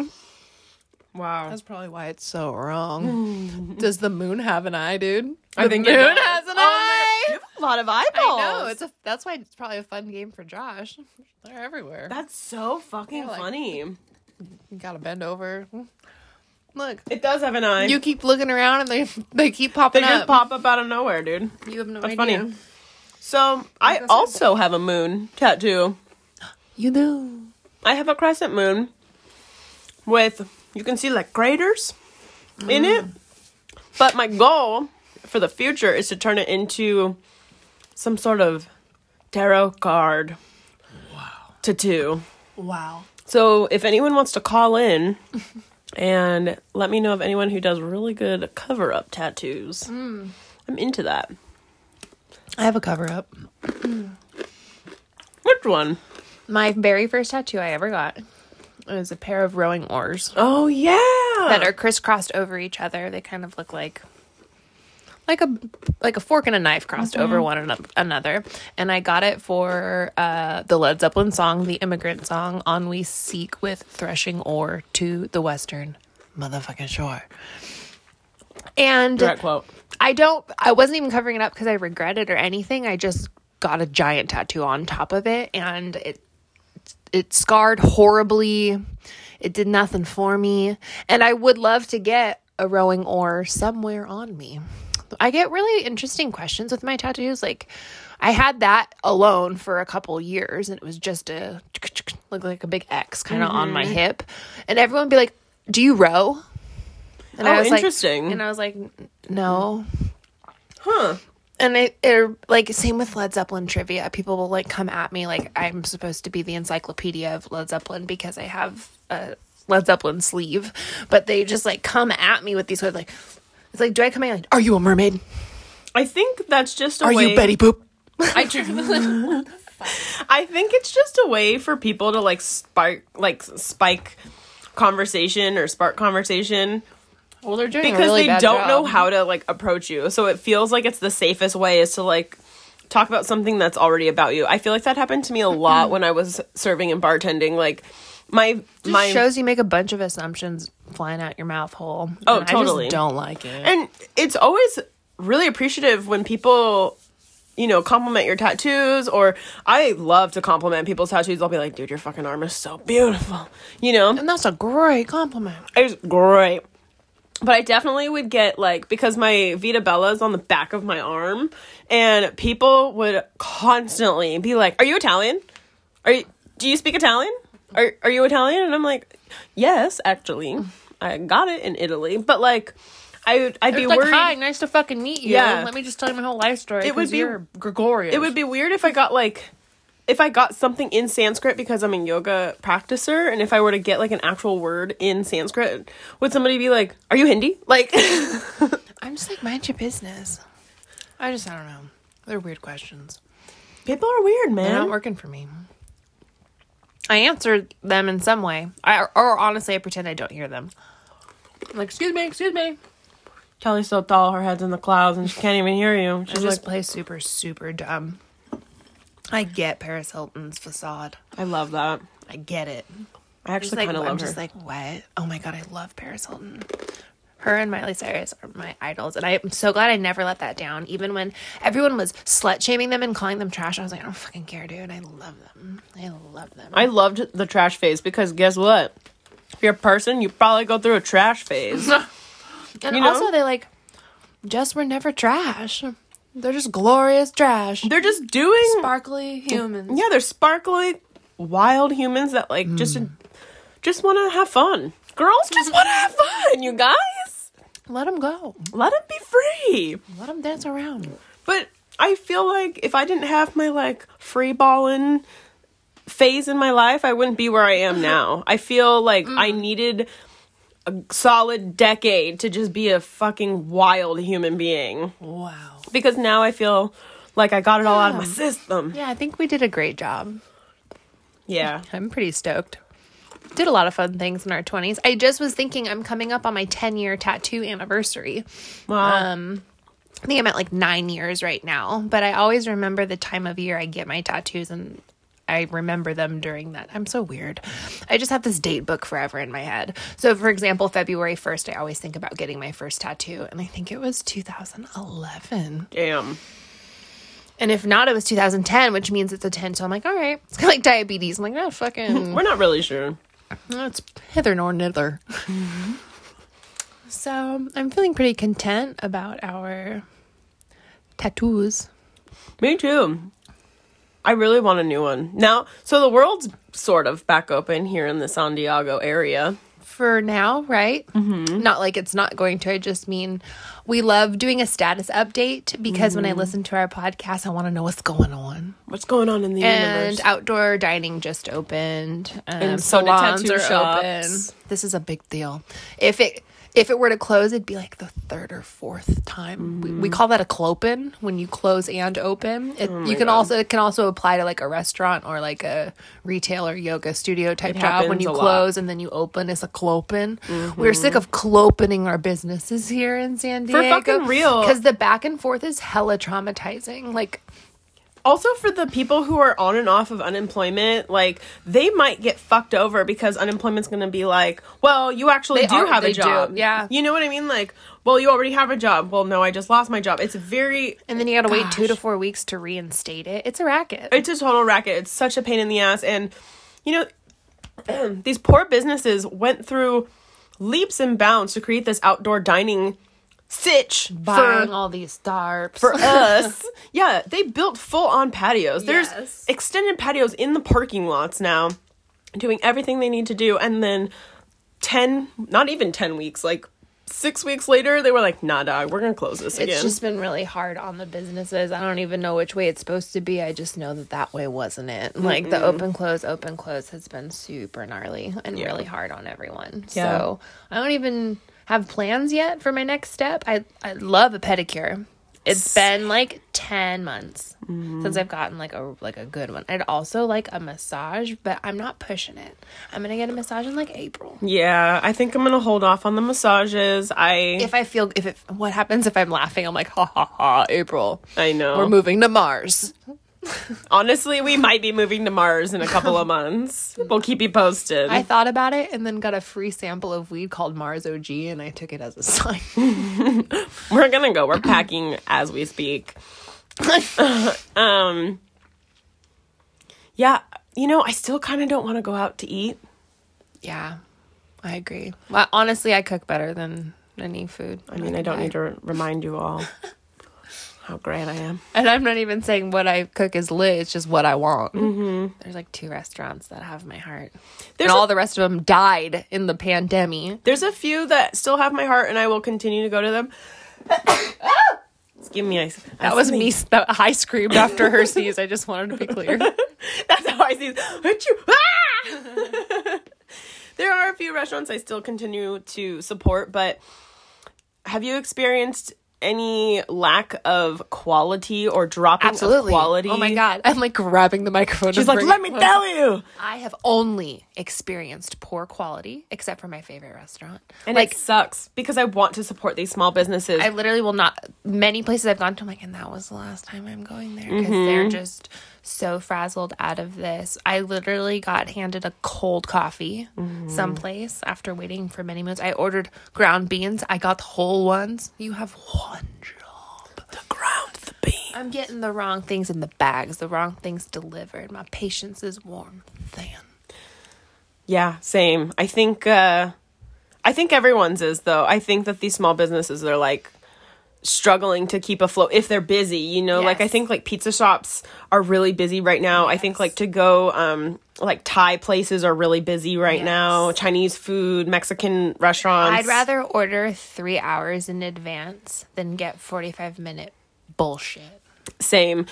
Wow. That's probably why it's so wrong. Does the moon have an eye, dude? I The think it moon does. has an Oh, eye. You have a lot of eyeballs. I know. It's a that's why it's probably a fun game for Josh. They're everywhere. That's so fucking Yeah, like- funny. you gotta bend over. Look. It does have an eye. You keep looking around and they they keep they popping just up. pop up out of nowhere, dude. You have no That's idea. funny. So I also have a moon tattoo. You do. I have a crescent moon with you can see like craters in it. But my goal for the future is to turn it into some sort of tarot card tattoo. Wow. So if anyone wants to call in and let me know of anyone who does really good cover up tattoos, mm. I'm into that. I have a cover up. Which one? My very first tattoo I ever got was a pair of rowing oars Oh yeah. that are crisscrossed over each other. They kind of look like like a like a fork and a knife crossed over one ano- another. And I got it for uh, the Led Zeppelin song, the immigrant song, "On We Seek with Threshing Oar to the Western Motherfucking Shore." And direct quote. I don't I wasn't even covering it up because I regret it or anything. I just got a giant tattoo on top of it and it it scarred horribly. It did nothing for me. And I would love to get a rowing oar somewhere on me. I get really interesting questions with my tattoos. Like I had that alone for a couple years and it was just a look like a big X kind of on my mm-hmm. hip. And everyone would be like, "Do you row?" And Oh, like- interesting. and I was like, "No." Huh. And it, it like same with Led Zeppelin trivia. People will like come at me like I'm supposed to be the encyclopedia of Led Zeppelin because I have a Led Zeppelin sleeve, but they just like come at me with these words like it's like do I come in like Are you a mermaid? I think that's just a Are way. you Betty Boop? I I think it's just a way for people to like spark like spike conversation or spark conversation Well, they're doing because really they don't job. know how to like approach you. So it feels like it's the safest way is to like talk about something that's already about you. I feel like that happened to me a lot when I was serving and bartending. Like my It my shows you make a bunch of assumptions flying out your mouth hole. Oh, and totally. I just don't like it. and it's always really appreciative when people you know compliment your tattoos or i love to compliment people's tattoos i'll be like dude your fucking arm is so beautiful you know and that's a great compliment. it's great but i definitely would get like because my vita bella is on the back of my arm and people would constantly be like are you italian are you do you speak italian are, are you italian and i'm like yes actually i got it in italy but like I would, I'd be like, worried. hi, nice to fucking meet you. Yeah. Let me just tell you my whole life story. It would be- you're Gregorius. It would be weird if I got like if I got something in Sanskrit because I'm a yoga practicer and if I were to get like an actual word in Sanskrit, would somebody be like, "Are you Hindi?" Like I'm just like, mind your business. I just, I don't know. They're weird questions. people are weird, man. They're not working for me. I answer them in some way. I, or honestly, I pretend I don't hear them. I'm like, excuse me, excuse me. Kelly's so tall, her head's in the clouds and she can't even hear you. I She's just like, play super, super dumb. I get Paris Hilton's facade. I love that. I get it. I actually like, kind of love I'm love just like, what? Oh my god, I love Paris Hilton. Her and Miley Cyrus are my idols, and I'm so glad I never let that down. Even when everyone was slut shaming them and calling them trash, I was like, I don't fucking care, dude. I love them. I love them. I loved the trash phase because guess what? If you're a person, you probably go through a trash phase. and you know? also, they like just were never trash. They're just glorious trash, They're just doing sparkly humans. Yeah, they're sparkly, wild humans that like just mm. just want to have fun. Girls just want to have fun, you guys. Let them go. Let them be free. Let them dance around. But I feel like if I didn't have my like free balling phase in my life, I wouldn't be where I am now. I feel like I mm. needed a solid decade to just be a fucking wild human being Wow. Because now I feel like I got it all out of my system. Yeah, I think we did a great job. Yeah. I'm pretty stoked. Did a lot of fun things in our 20s. I just was thinking I'm coming up on my 10 year tattoo anniversary. Wow. Um, I think I'm at like nine years right now, but I always remember the time of year I get my tattoos and I remember them during that. I'm so weird. I just have this date book forever in my head. So, for example, February 1st, I always think about getting my first tattoo, and I think it was 2011. Damn. And if not, it was 2010, which means it's a 10. So I'm like, all right. It's kind of like diabetes. I'm like, oh, fucking. We're not really sure. It's hither nor nither. so I'm feeling pretty content about our tattoos. Me too. I really want a new one. Now, so the world's sort of back open here in the San Diego area. For now, right? Mm-hmm. Not like it's not going to. I just mean we love doing a status update because when I listen to our podcast, I want to know what's going on. What's going on in the And universe? And outdoor dining just opened. Um, And so salons tattoo are shops. open. This is a big deal. If it if it were to close, it'd be like the third or fourth time. We, we mm-hmm. call that a clopen when you close and open. It, oh you can also it can also apply to like a restaurant or like a retail or yoga studio type It job. When you a lot. close and then you open, it's a clopen. Mm-hmm. We're sick of clopening our businesses here in San Diego. For fucking real. because the back and forth is hella traumatizing. Like also for the people who are on and off of unemployment like they might get fucked over because unemployment's going to be like well you actually They do are- have they a do, job. yeah. you know what i mean? Like well you already have a job. Well no i just lost my job. It's very and then you got to wait two to four weeks to reinstate it. It's a racket. it's a total racket. It's such a pain in the ass. And you know these poor businesses went through leaps and bounds to create this outdoor dining sitch Buying for all these tarps for us. Yeah, they built full on patios. There's Yes. extended patios in the parking lots now, doing everything they need to do. And then 10, not even 10 weeks, like six weeks later, they were like, nah, dog, we're going to close this again. It's just been really hard on the businesses. I don't even know which way it's supposed to be. I just know that that way wasn't it. Like the open close, open close has been super gnarly and really hard on everyone. Yeah. So I don't even have plans yet for my next step. I I love a pedicure. It's been like ten months since I've gotten like a like a good one. I'd also like a massage, but I'm not pushing it. I'm gonna get a massage in like April. yeah, I think I'm going to hold off on the massages. I If I feel if it what happens if I'm laughing, I'm like ha ha ha April. I know. We're moving to Mars. Honestly, we might be moving to Mars in a couple of months. We'll keep you posted. I thought about it and then got a free sample of weed called Mars OG and I took it as a sign. We're gonna go. We're packing as we speak. um Yeah, you know, I still kind of don't want to go out to eat. yeah, I agree. Well, honestly, I cook better than any food. I mean, I don't need to remind you all how great I am. And I'm not even saying what I cook is lit. It's just what I want. Mm-hmm. There's like two restaurants that have my heart. There's and a- all the rest of them died in the pandemic. There's a few that still have my heart, and I will continue to go to them. Excuse me, I, That was me. That I screamed after her sneeze. I just wanted to be clear. That's how I see. Achoo! Ah! there are a few restaurants I still continue to support, but have you experienced any lack of quality or dropping Absolutely. of quality? Oh my god! I'm like grabbing the microphone. She's like, let me closer." tell you. I have only experienced poor quality, except for my favorite restaurant. And like it sucks because I want to support these small businesses. I literally will not. Many places I've gone to, I'm like, and that was the last time I'm going there because Mm-hmm. they're just so frazzled out of this. I literally got handed a cold coffee Mm-hmm. someplace after waiting for many minutes. I ordered ground beans. I got the whole ones. You have one job. the ground, the beans. I'm getting the wrong things in the bags, the wrong things delivered. My patience is worn thin. Yeah, same. I think uh I think everyone's is though. I think that these small businesses are like struggling to keep afloat if they're busy, you know? Like I think like pizza shops are really busy right now. I think like to go um like Thai places are really busy right Yes. now. Chinese food, Mexican restaurants. I'd rather order three hours in advance than get 45 minute bullshit. same.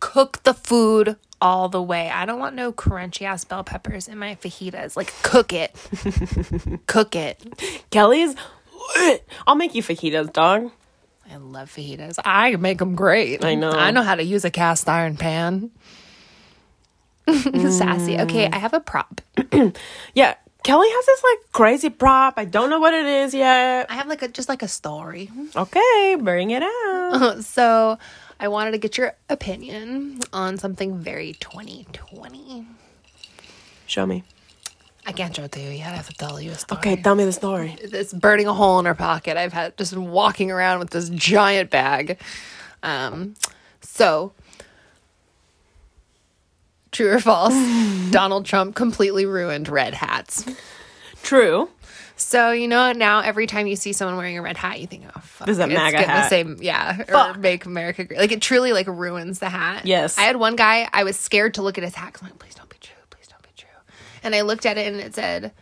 Cook the food all the way. I don't want no crunchy ass bell peppers in my fajitas. Like, cook it. cook it. Kelly's. I'll make you fajitas, dog. I love fajitas. I make them great. I know. I know how to use a cast iron pan. Sassy. Okay, I have a prop. Yeah, Kelly has this like crazy prop. I don't know what it is yet. I have like a just like a story. Okay, bring it out. so I wanted to get your opinion on something very 2020. Show me. I can't show it to you yet. I have to tell you a story. Okay, tell me the story. It's burning a hole in her pocket. I've had just been walking around with this giant bag. Um, so true or false? Donald Trump completely ruined red hats. True. So you know now every time you see someone wearing a red hat, you think, oh fuck, This is a it's MAGA getting the hat. same, yeah, or make America great. Like it truly like ruins the hat. Yes. I had one guy. I was scared to look at his hat. 'cause I'm like, please don't be true, please don't be true. And I looked at it and it said,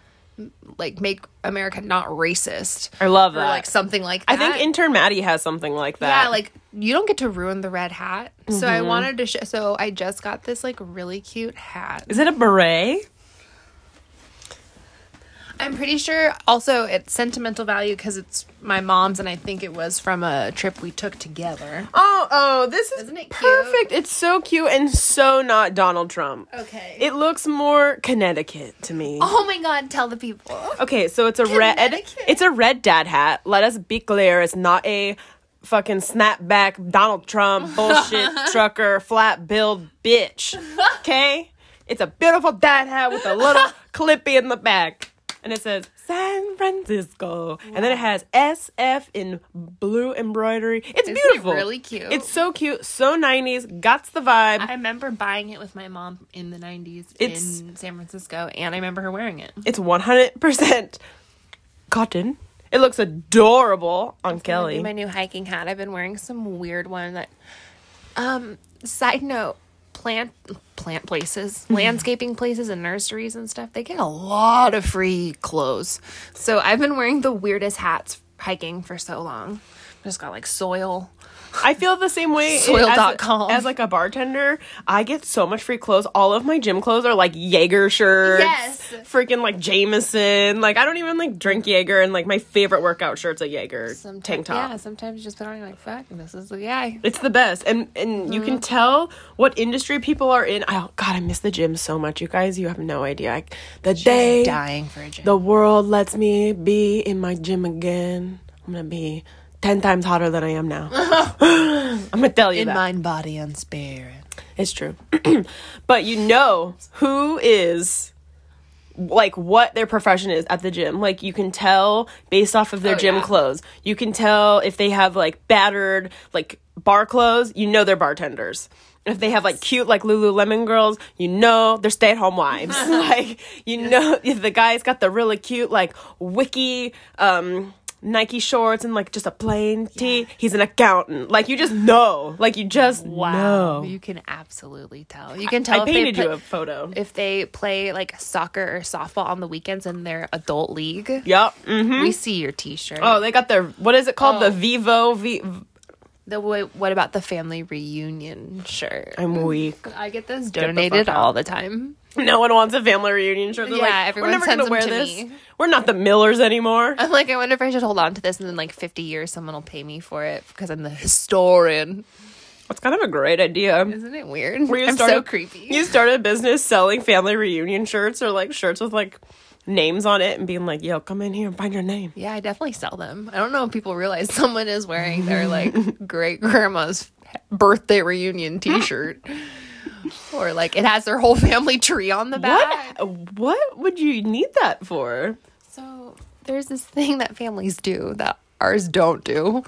like, make America not racist. I love that. or that. like something like I think intern Maddie has something like that. yeah, like you don't get to ruin the red hat. So Mm-hmm. I wanted to. Sh- so I just got this like really cute hat. is it a beret? I'm pretty sure also it's sentimental value because it's my mom's, and I think it was from a trip we took together. Oh, oh, this is Isn't it cute? perfect. It's so cute and so not Donald Trump. Okay. It looks more Connecticut to me. oh my god! Tell the people. Okay, so it's a red it's a red dad hat. Let us be clear, it's not a fucking snapback Donald Trump bullshit trucker flat billed bitch. Okay? It's a beautiful dad hat with a little clippy in the back. And it says San Francisco. And then it has SF in blue embroidery. It's Isn't it beautiful. really cute? It's so cute, so 90s, Gots the vibe. I remember buying it with my mom in the 90s It's- in San Francisco, and I remember her wearing it. it's 100% cotton. It looks adorable on Kelly. Kelly. My new hiking hat. I've been wearing some weird one that. Um. Side note: plant plant places, mm-hmm. landscaping places, and nurseries and stuff. They get a lot of free clothes. So I've been wearing the weirdest hats hiking for so long. Just got like soil. I feel the same way Soil.com. as, as like a bartender. I get so much free clothes. All of my gym clothes are like Jaeger shirts. Yes. Freaking like Jameson. Like I don't even like drink Jaeger and like my favorite workout shirt's a Jaeger Sometimes, tank top. Yeah. Sometimes you just put on. You're like, fuck, this is the guy. It's the best. And and you Mm-hmm. can tell what industry people are in. I god, I miss the gym so much. You guys, you have no idea. I, the day Dying for a gym. the world lets me be in my gym again, I'm gonna be ten times hotter than I am now. I'm gonna tell you in that. mind, body, and spirit. It's true. but you know who is like what their profession is at the gym. Like you can tell based off of their Oh, gym yeah. clothes. You can tell if they have like battered like bar clothes, you know they're bartenders. If they have like cute like Lululemon girls, you know they're stay-at-home wives. like you know if the guy's got the really cute like wiki um Nike shorts and like just a plain tee, he's an accountant. Like you just know. Like you just Wow, know. you can absolutely tell. You can tell I if they painted put, you a photo. if they play like soccer or softball on the weekends in their adult league. Yep. hmm We see your T-shirt. Oh, they got their what is it called? Oh. The Vivo. V- The what about the family reunion shirt? I'm weak. I get those donated all the time. No one wants a family reunion shirt. They're Yeah, like, everyone we're never sends gonna wear them to this. me. We're not the Millers anymore. I'm like, I wonder if I should hold on to this, and then like 50 years, someone will pay me for it because I'm the historian. That's kind of a great idea. Isn't it weird? Where you I'm so creepy. You start a business selling family reunion shirts or like shirts with like names on it and being like, "Yo, come in here and find your name." Yeah, I definitely sell them. I don't know if people realize someone is wearing their like great grandma's birthday reunion T-shirt, or like it has their whole family tree on the back. What? What would you need that for? So there's this thing that families do that ours don't do.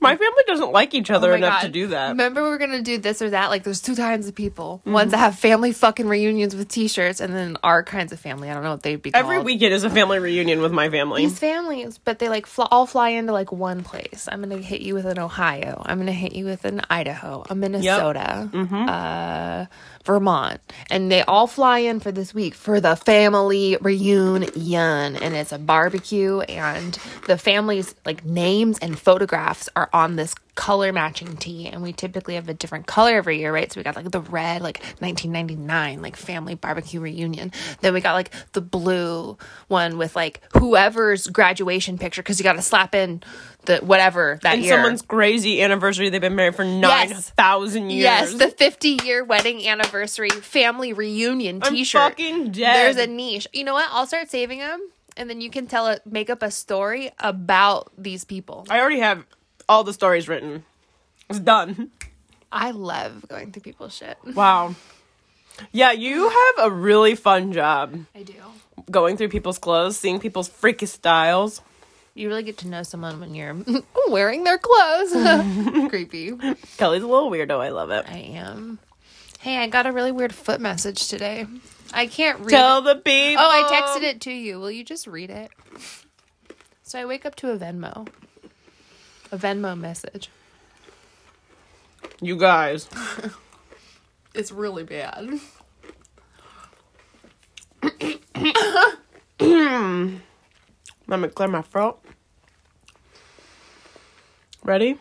My family doesn't like each other Oh enough God. to do that. Remember, we are gonna do this or that. Like, there's two kinds of people: ones that have family fucking reunions with T-shirts, and then our kinds of family. I don't know what they'd be. Called. Every called. weekend is a family reunion with my family. these families, but they like fl- all fly into like one place. I'm gonna hit you with an Ohio. I'm gonna hit you with an Idaho, a Minnesota, uh, Vermont, and they all fly in for this week for the family reunion, and it's a barbecue, and the families like names and photographs are on this color matching tee and we typically have a different color every year right so we got like the red like 1999 like family barbecue reunion then we got like the blue one with like whoever's graduation picture because you got to slap in the whatever that and year someone's crazy anniversary. They've been married for nine thousand years. Yes, the 50 year wedding anniversary family reunion I'm T-shirt. fucking dead. There's a niche. You know what? I'll start saving them, and then you can tell it, make up a story about these people. I already have all the stories written. It's done. I love going through people's shit. Wow. Yeah, you have a really fun job I do. going through people's clothes, seeing people's freaky styles. You really get to know someone when you're wearing their clothes. Creepy. Kelly's a little weirdo. I love it. I am. Hey, I got a really weird foot message today. I can't read. Tell it. the people. Oh, I texted it to you. Will you just read it? So I wake up to a Venmo. A Venmo message. You guys. It's really bad. Let me clear my throat. Ready?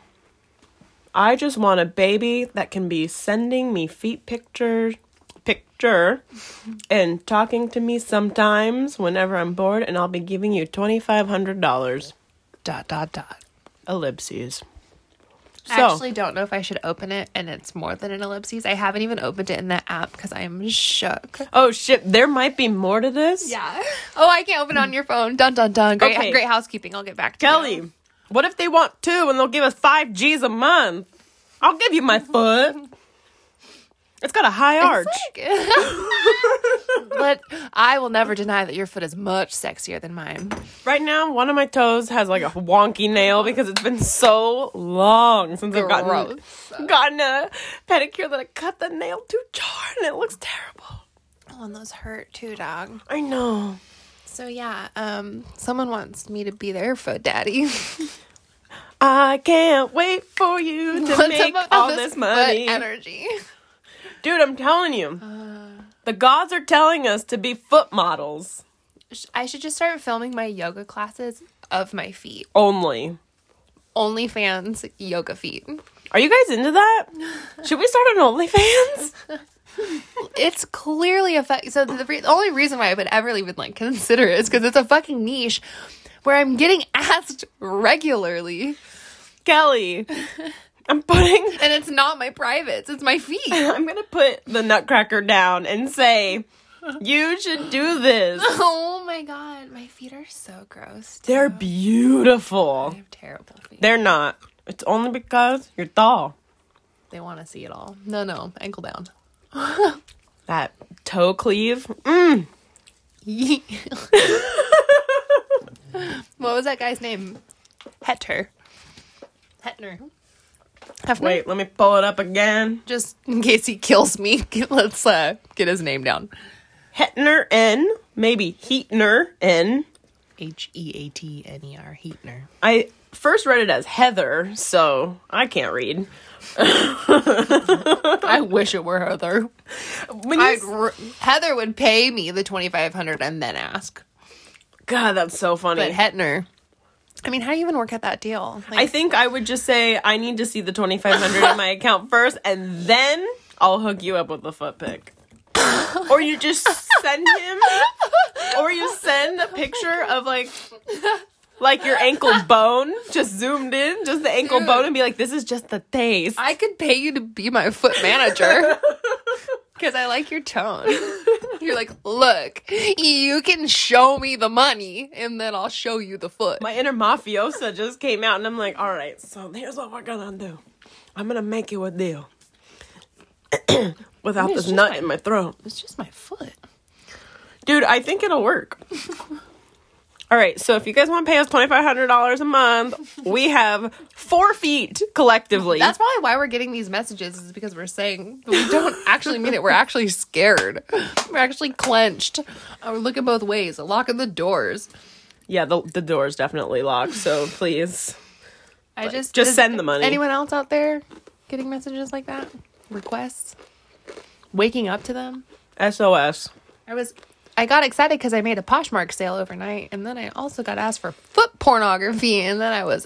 I just want a baby that can be sending me feet pictures, picture and talking to me sometimes whenever I'm bored, and I'll be giving you $2,500. Dot dot dot. Ellipses. I So, actually don't know if I should open it and it's more than an ellipses. I haven't even opened it in the app because I am shook. oh shit, there might be more to this. Yeah. Oh, I can't open it on your phone. Dun dun dun. Great, Okay. great housekeeping. I'll get back to you. Kelly, what if they want two and they'll give us five G's a month? I'll give you my foot. It's got a high arch. but I will never deny that your foot is much sexier than mine. Right now, one of my toes has like a wonky nail because it's been so long since I've gotten, gotten a pedicure that I cut the nail too hard and it looks terrible. Oh, and those hurt too, dog. I know. So yeah, um, someone wants me to be their foot daddy. I can't wait for you to What's make all this this money. energy. Dude, I'm telling you. Uh. the gods are telling us to be foot models I should just start filming my yoga classes of my feet. only. OnlyFans yoga feet. Are you guys into that? Should we start an OnlyFans? It's clearly a fu- so the, re- the only reason why I would ever even like consider it is because it's a fucking niche where I'm getting asked regularly, Kelly, I'm putting and it's not my privates; it's my feet. I'm gonna put the nutcracker down and say, you should do this. Oh my god, my feet are so gross. They're beautiful. I have terrible feet. They're not. It's only because you're tall. They want to see it all. No, no, ankle down. That toe cleave. Mm. what was that guy's name? Hetter. Hetner. Hefner? Wait, let me pull it up again. Just in case he kills me, let's uh, get his name down. Hetner N, maybe Heatner N. H E A T N E R Heatner. I first read it as Heather, so I can't read. I wish it were Heather. When I'd s- r- Heather would pay me the twenty five hundred and then ask. God, that's so funny. But Hetner, I mean, how do you even work at that deal? Like, I think I would just say I need to see the twenty five hundred in my account first, and then I'll hook you up with the foot pic. or you just send him, or you send a picture of like, like your ankle bone, just zoomed in, just the ankle bone, and be like, "This is just the taste." I could pay you to be my foot manager because I like your tone. You're like, look, you can show me the money, and then I'll show you the foot. my inner mafiosa just came out, and I'm like, "All right, so here's what we're gonna do. I'm gonna make you a deal." Without this nut my- in my throat. it's just my foot. Dude, I think it'll work. All right, so if you guys want to pay us $2,500 a month, we have four feet collectively. That's probably why we're getting these messages is because we're saying we don't actually mean it. We're actually scared. We're actually clenched. Uh, We're looking both ways. Locking the doors. yeah, the, the door's definitely locked, so please. I just just send the money. Anyone else out there getting messages like that? Requests? Waking up to them? SOS. I was I got excited because I made a Poshmark sale overnight, and then I also got asked for foot pornography, and then I was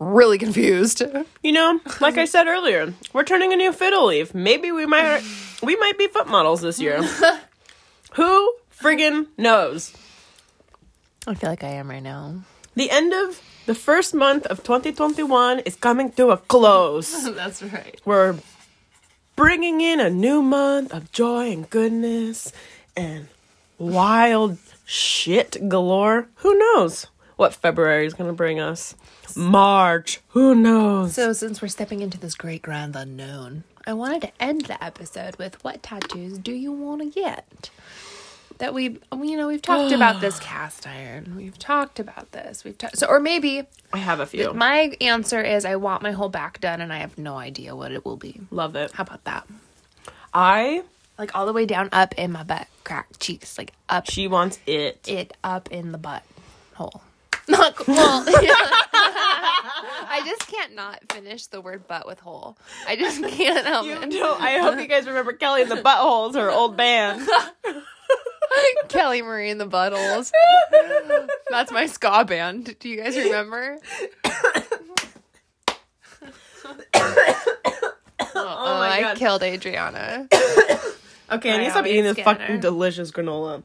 really confused. You know, like I said earlier, we're turning a new fiddle leaf. Maybe we might we might be foot models this year. Who friggin' knows? I feel like I am right now. The end of the first month of 2021 is coming to a close. That's right. We're bringing in a new month of joy and goodness and wild shit galore. Who knows what February is going to bring us? March. Who knows? So, since we're stepping into this great grand unknown, I wanted to end the episode with what tattoos do you want to get? That we, you know, we've talked about this cast iron. We've talked about this. We've talked so, or maybe I have a few. my answer is I want my whole back done, and I have no idea what it will be. Love it. How about that? I, Like all the way down up in my butt crack cheeks, like up she wants it. it up in the butt hole. Not cool. I just can't not finish the word butt with hole. I just can't help You it. know, I hope you guys remember Kelly in the Buttholes, her old band. Kelly Marie in the buttholes. That's my ska band. Do you guys remember? Oh, oh, my I God. killed Adriana. Okay, I I need to stop eating this get fucking delicious granola.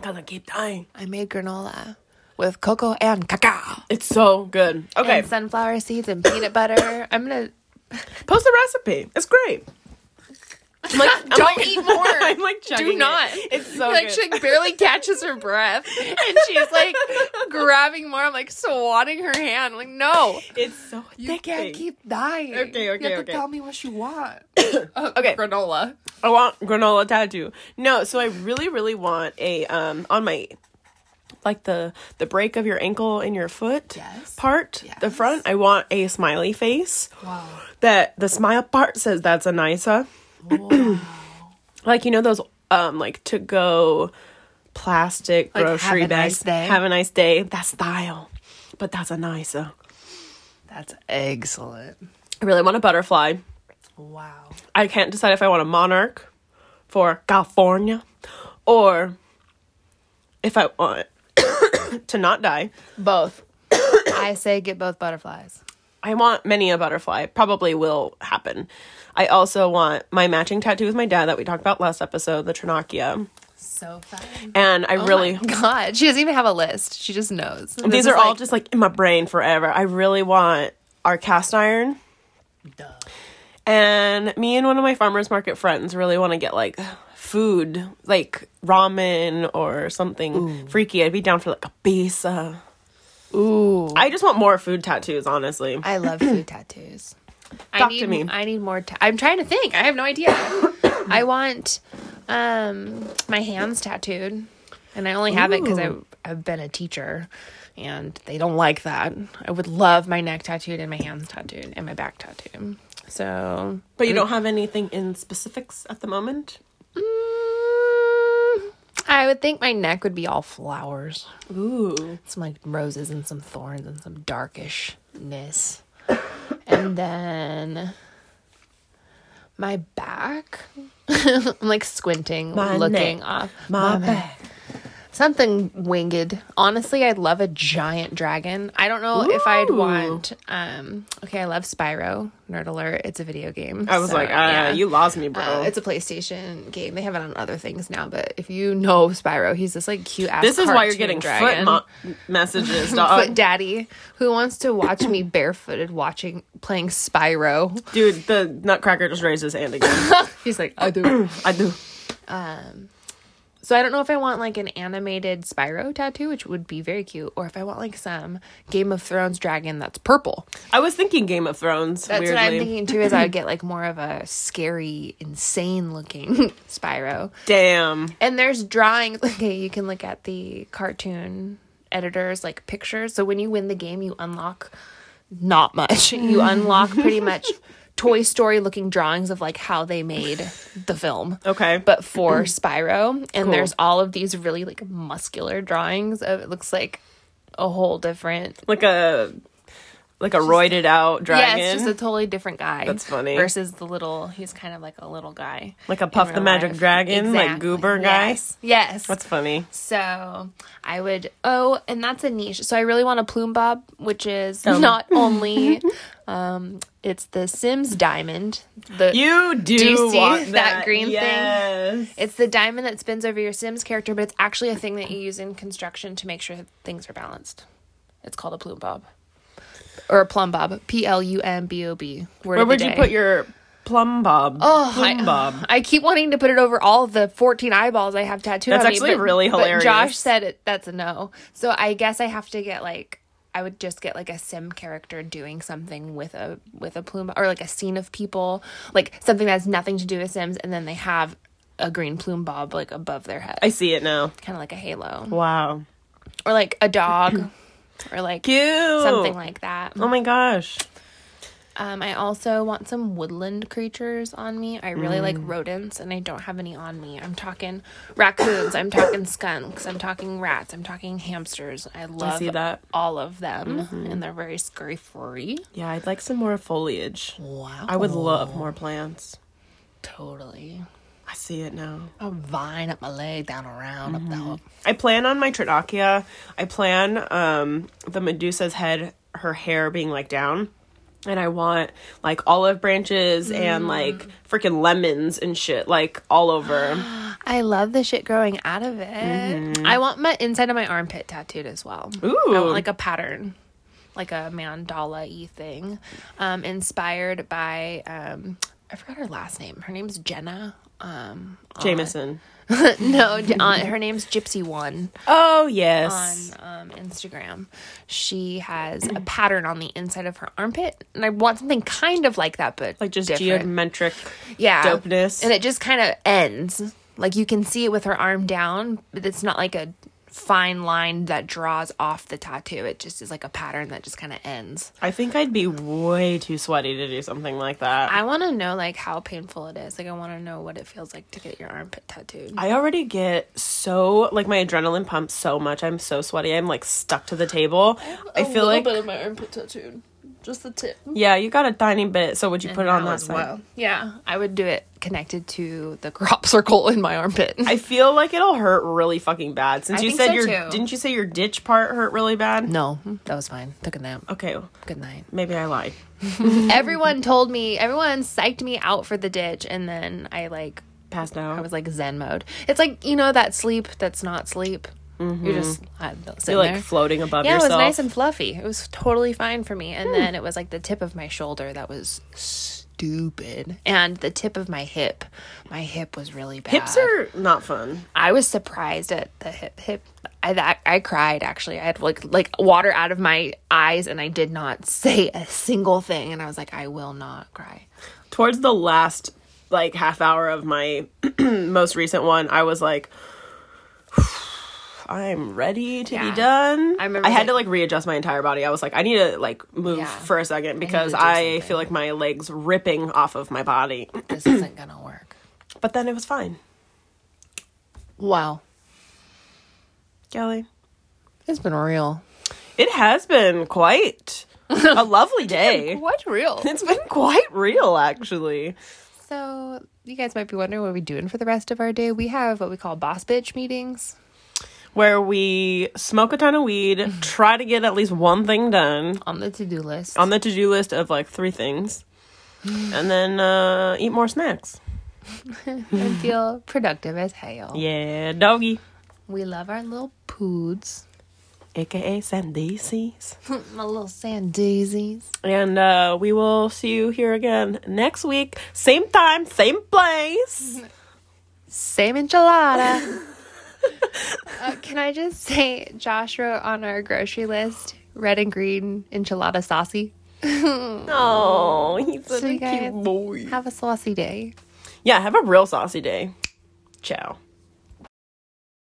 Gonna keep dying. I made granola with cocoa and cacao. It's so good. Okay, And sunflower seeds and peanut butter. I'm gonna post the recipe. It's great. I'm like, I'm don't like- eat more. I'm like Do it. not. It's so like good. she like barely catches her breath, and she's like grabbing more. I'm like swatting her hand. I'm like no, it's so you can't keep dying. Okay, You okay, have okay. to tell me what you want. Okay. granola. I want granola tattoo. No, so I really, really want a um on my like the the break of your ankle and your foot Yes. part, the front. I want a smiley face. Wow. That the smile part says that's a Nisa. like you know those um like to go plastic Like, grocery have a bags. nice day? Have a nice day. That style, but that's a Nisa. That's excellent. I really want a butterfly. Wow. I can't decide if I want a monarch for California or if I want to not die. Both. I say get both butterflies. I want many a butterfly. Probably will happen. I also want my matching tattoo with my dad that we talked about last episode, the Trinacria. So fun. And I oh really Oh my God, she doesn't even have a list. She just knows. This these are all like- just like in my brain forever. I really want our cast iron. Duh. And me and one of my farmers market friends really want to get like food, like ramen or something freaky. I'd be down for like a pizza. Ooh. I just want more food tattoos, honestly. I love food tattoos. I Talk to need, me. I need more. Ta- I'm trying to think. I have no idea. I want um my hands tattooed, and I only have it because Ooh. I've been a teacher, and they don't like that. I would love my neck tattooed and my hands tattooed and my back tattooed. So, But you don't have anything in specifics at the moment? I would think my neck would be all flowers. Ooh. some like roses and some thorns and some darkishness. and then my back. I'm like squinting, My looking neck. off. My back. back. Something winged. Honestly, I'd love a giant dragon. I don't know if I'd want um okay, I love Spyro. Nerd alert, it's a video game. I was so, like, ah, yeah. you lost me, bro. Uh, it's a PlayStation game. They have it on other things now, but if you know Spyro, he's this like cute ass. this is why you're getting dragon. foot mo- messages, dog. Foot daddy who wants to watch me barefooted watching playing Spyro. Dude, the Nutcracker just raised his hand again. He's like, I do. I do. So I don't know if I want like an animated Spyro tattoo, which would be very cute, or if I want like some Game of Thrones dragon that's purple. I was thinking Game of Thrones. That's weirdly. what I'm thinking too. Is I would get like more of a scary, insane looking Spyro. Damn. And there's drawings. Okay, you can look at the cartoon editors like pictures. So when you win the game, you unlock not much. You unlock pretty much Toy Story looking drawings of like how they made the film. Okay. But for Spyro, and Cool. there's all of these really like muscular drawings of it looks like a whole different like a like a roided out dragon. Yeah, it's just a totally different guy. That's funny. Versus the little he's kind of like a little guy. Like a Puff the Magic life. Dragon, like goober guy? Yes. Yes. That's funny. So I would oh, and that's a niche. So I really want a plume bob, which is Um. not only um it's the Sims diamond. The You do, Do you see that that, green thing? yes. it's the diamond that spins over your Sims character, but it's actually a thing that you use in construction to make sure that things are balanced. It's called a plume bob. Or a plumbob. P L U M B O B. Where would you put your plumbob? Oh, plum I, bob. I keep wanting to put it over all the 14 eyeballs I have tattooed That's on me, actually but- really but hilarious. Josh said it that's a no. So I guess I have to get like I would just get like a sim character doing something with a with a plume or like a scene of people, like something that has nothing to do with Sims and then they have a green plume bob like above their head. I see it now. kind of like a halo. Wow. Or like a dog or like Cute. something like that. Oh my gosh. Um, I also want some woodland creatures on me. I really like Mm. rodents, and I don't have any on me. I'm talking raccoons. I'm talking skunks. I'm talking rats. I'm talking hamsters. I love. Mm-hmm. all of them, and they're very scurry furry. Yeah, I'd like some more foliage. Wow, I would love more plants. totally I see it now. a vine up my leg, down around up Mm-hmm. the. I plan on my Trinacria. I plan um the Medusa's head, her hair being like down. And I want like olive branches and Mm. like freaking lemons and shit, like all over. I love the shit growing out of it. I want my inside of my armpit tattooed as well. Ooh. I want like a pattern, like a mandala y thing, um, inspired by um, I forgot her last name. Her name's Jenna. Um, Jameson. no, J- uh, her name's Gypsy One Oh, on yes. On um, Instagram. She has a pattern on the inside of her armpit, and I want something kind of like that, but like just different. geometric yeah dopeness. and it just kind of ends like you can see it with her arm down but it's not like a fine line that draws off the tattoo it just is like a pattern that just kind of ends I think I'd be way too sweaty to do something like that. i want to know like how painful it is like i want to know what it feels like to get your armpit tattooed I already get so like my adrenaline pumps so much. I'm so sweaty. I'm like stuck to the table. I feel like bit of my armpit tattooed just the tip yeah, you got a tiny bit. So would you put it on that side? yeah i would do it connected to the crop circle in my armpit I feel like it'll hurt really fucking bad. Since I you said so, your too. didn't you say your ditch part hurt really bad? no that was fine took a nap Okay, good night maybe I lied. everyone told me everyone psyched me out for the ditch and then i like Passed out. I was like Zen mode. It's like you know that sleep that's not sleep. You're just uh, Mm-hmm. You're like there. floating above yeah, yourself. it was nice and fluffy. It was totally fine for me. Hmm. And then it was like the tip of my shoulder that was stupid, and the tip of my hip. My hip was really bad. Hips are not fun. I was surprised at the hip. Hip. I that, I cried actually. I had like like water out of my eyes, and I did not say a single thing. And I was like, I will not cry. Towards the last like half hour of my most recent one, I was like I'm ready to Yeah. be done. I remember I had like- to like readjust my entire body. I was like, I need to like move Yeah. for a second because do I feel like my legs ripping off of my body. This isn't gonna work. But then it was fine. Wow, Kelly. it's been real. It has been quite a lovely day. What real? It's been quite real, actually. So, you guys might be wondering what we're doing for the rest of our day. We have what we call boss bitch meetings. Where we smoke a ton of weed, try to get at least one thing done on the to-do list. on the to do list of like three things, and then uh, eat more snacks. and feel productive as hell. Yeah, doggy, We love our little poods. aka Sandices. My little sand daisies. And uh, we will see you here again next week. Same time, same place. Same enchilada. uh, can I just say, Josh wrote on our grocery list red and green enchilada saucy. Oh, he's such So a cute boy. Have a saucy day. Yeah, have a real saucy day. Ciao.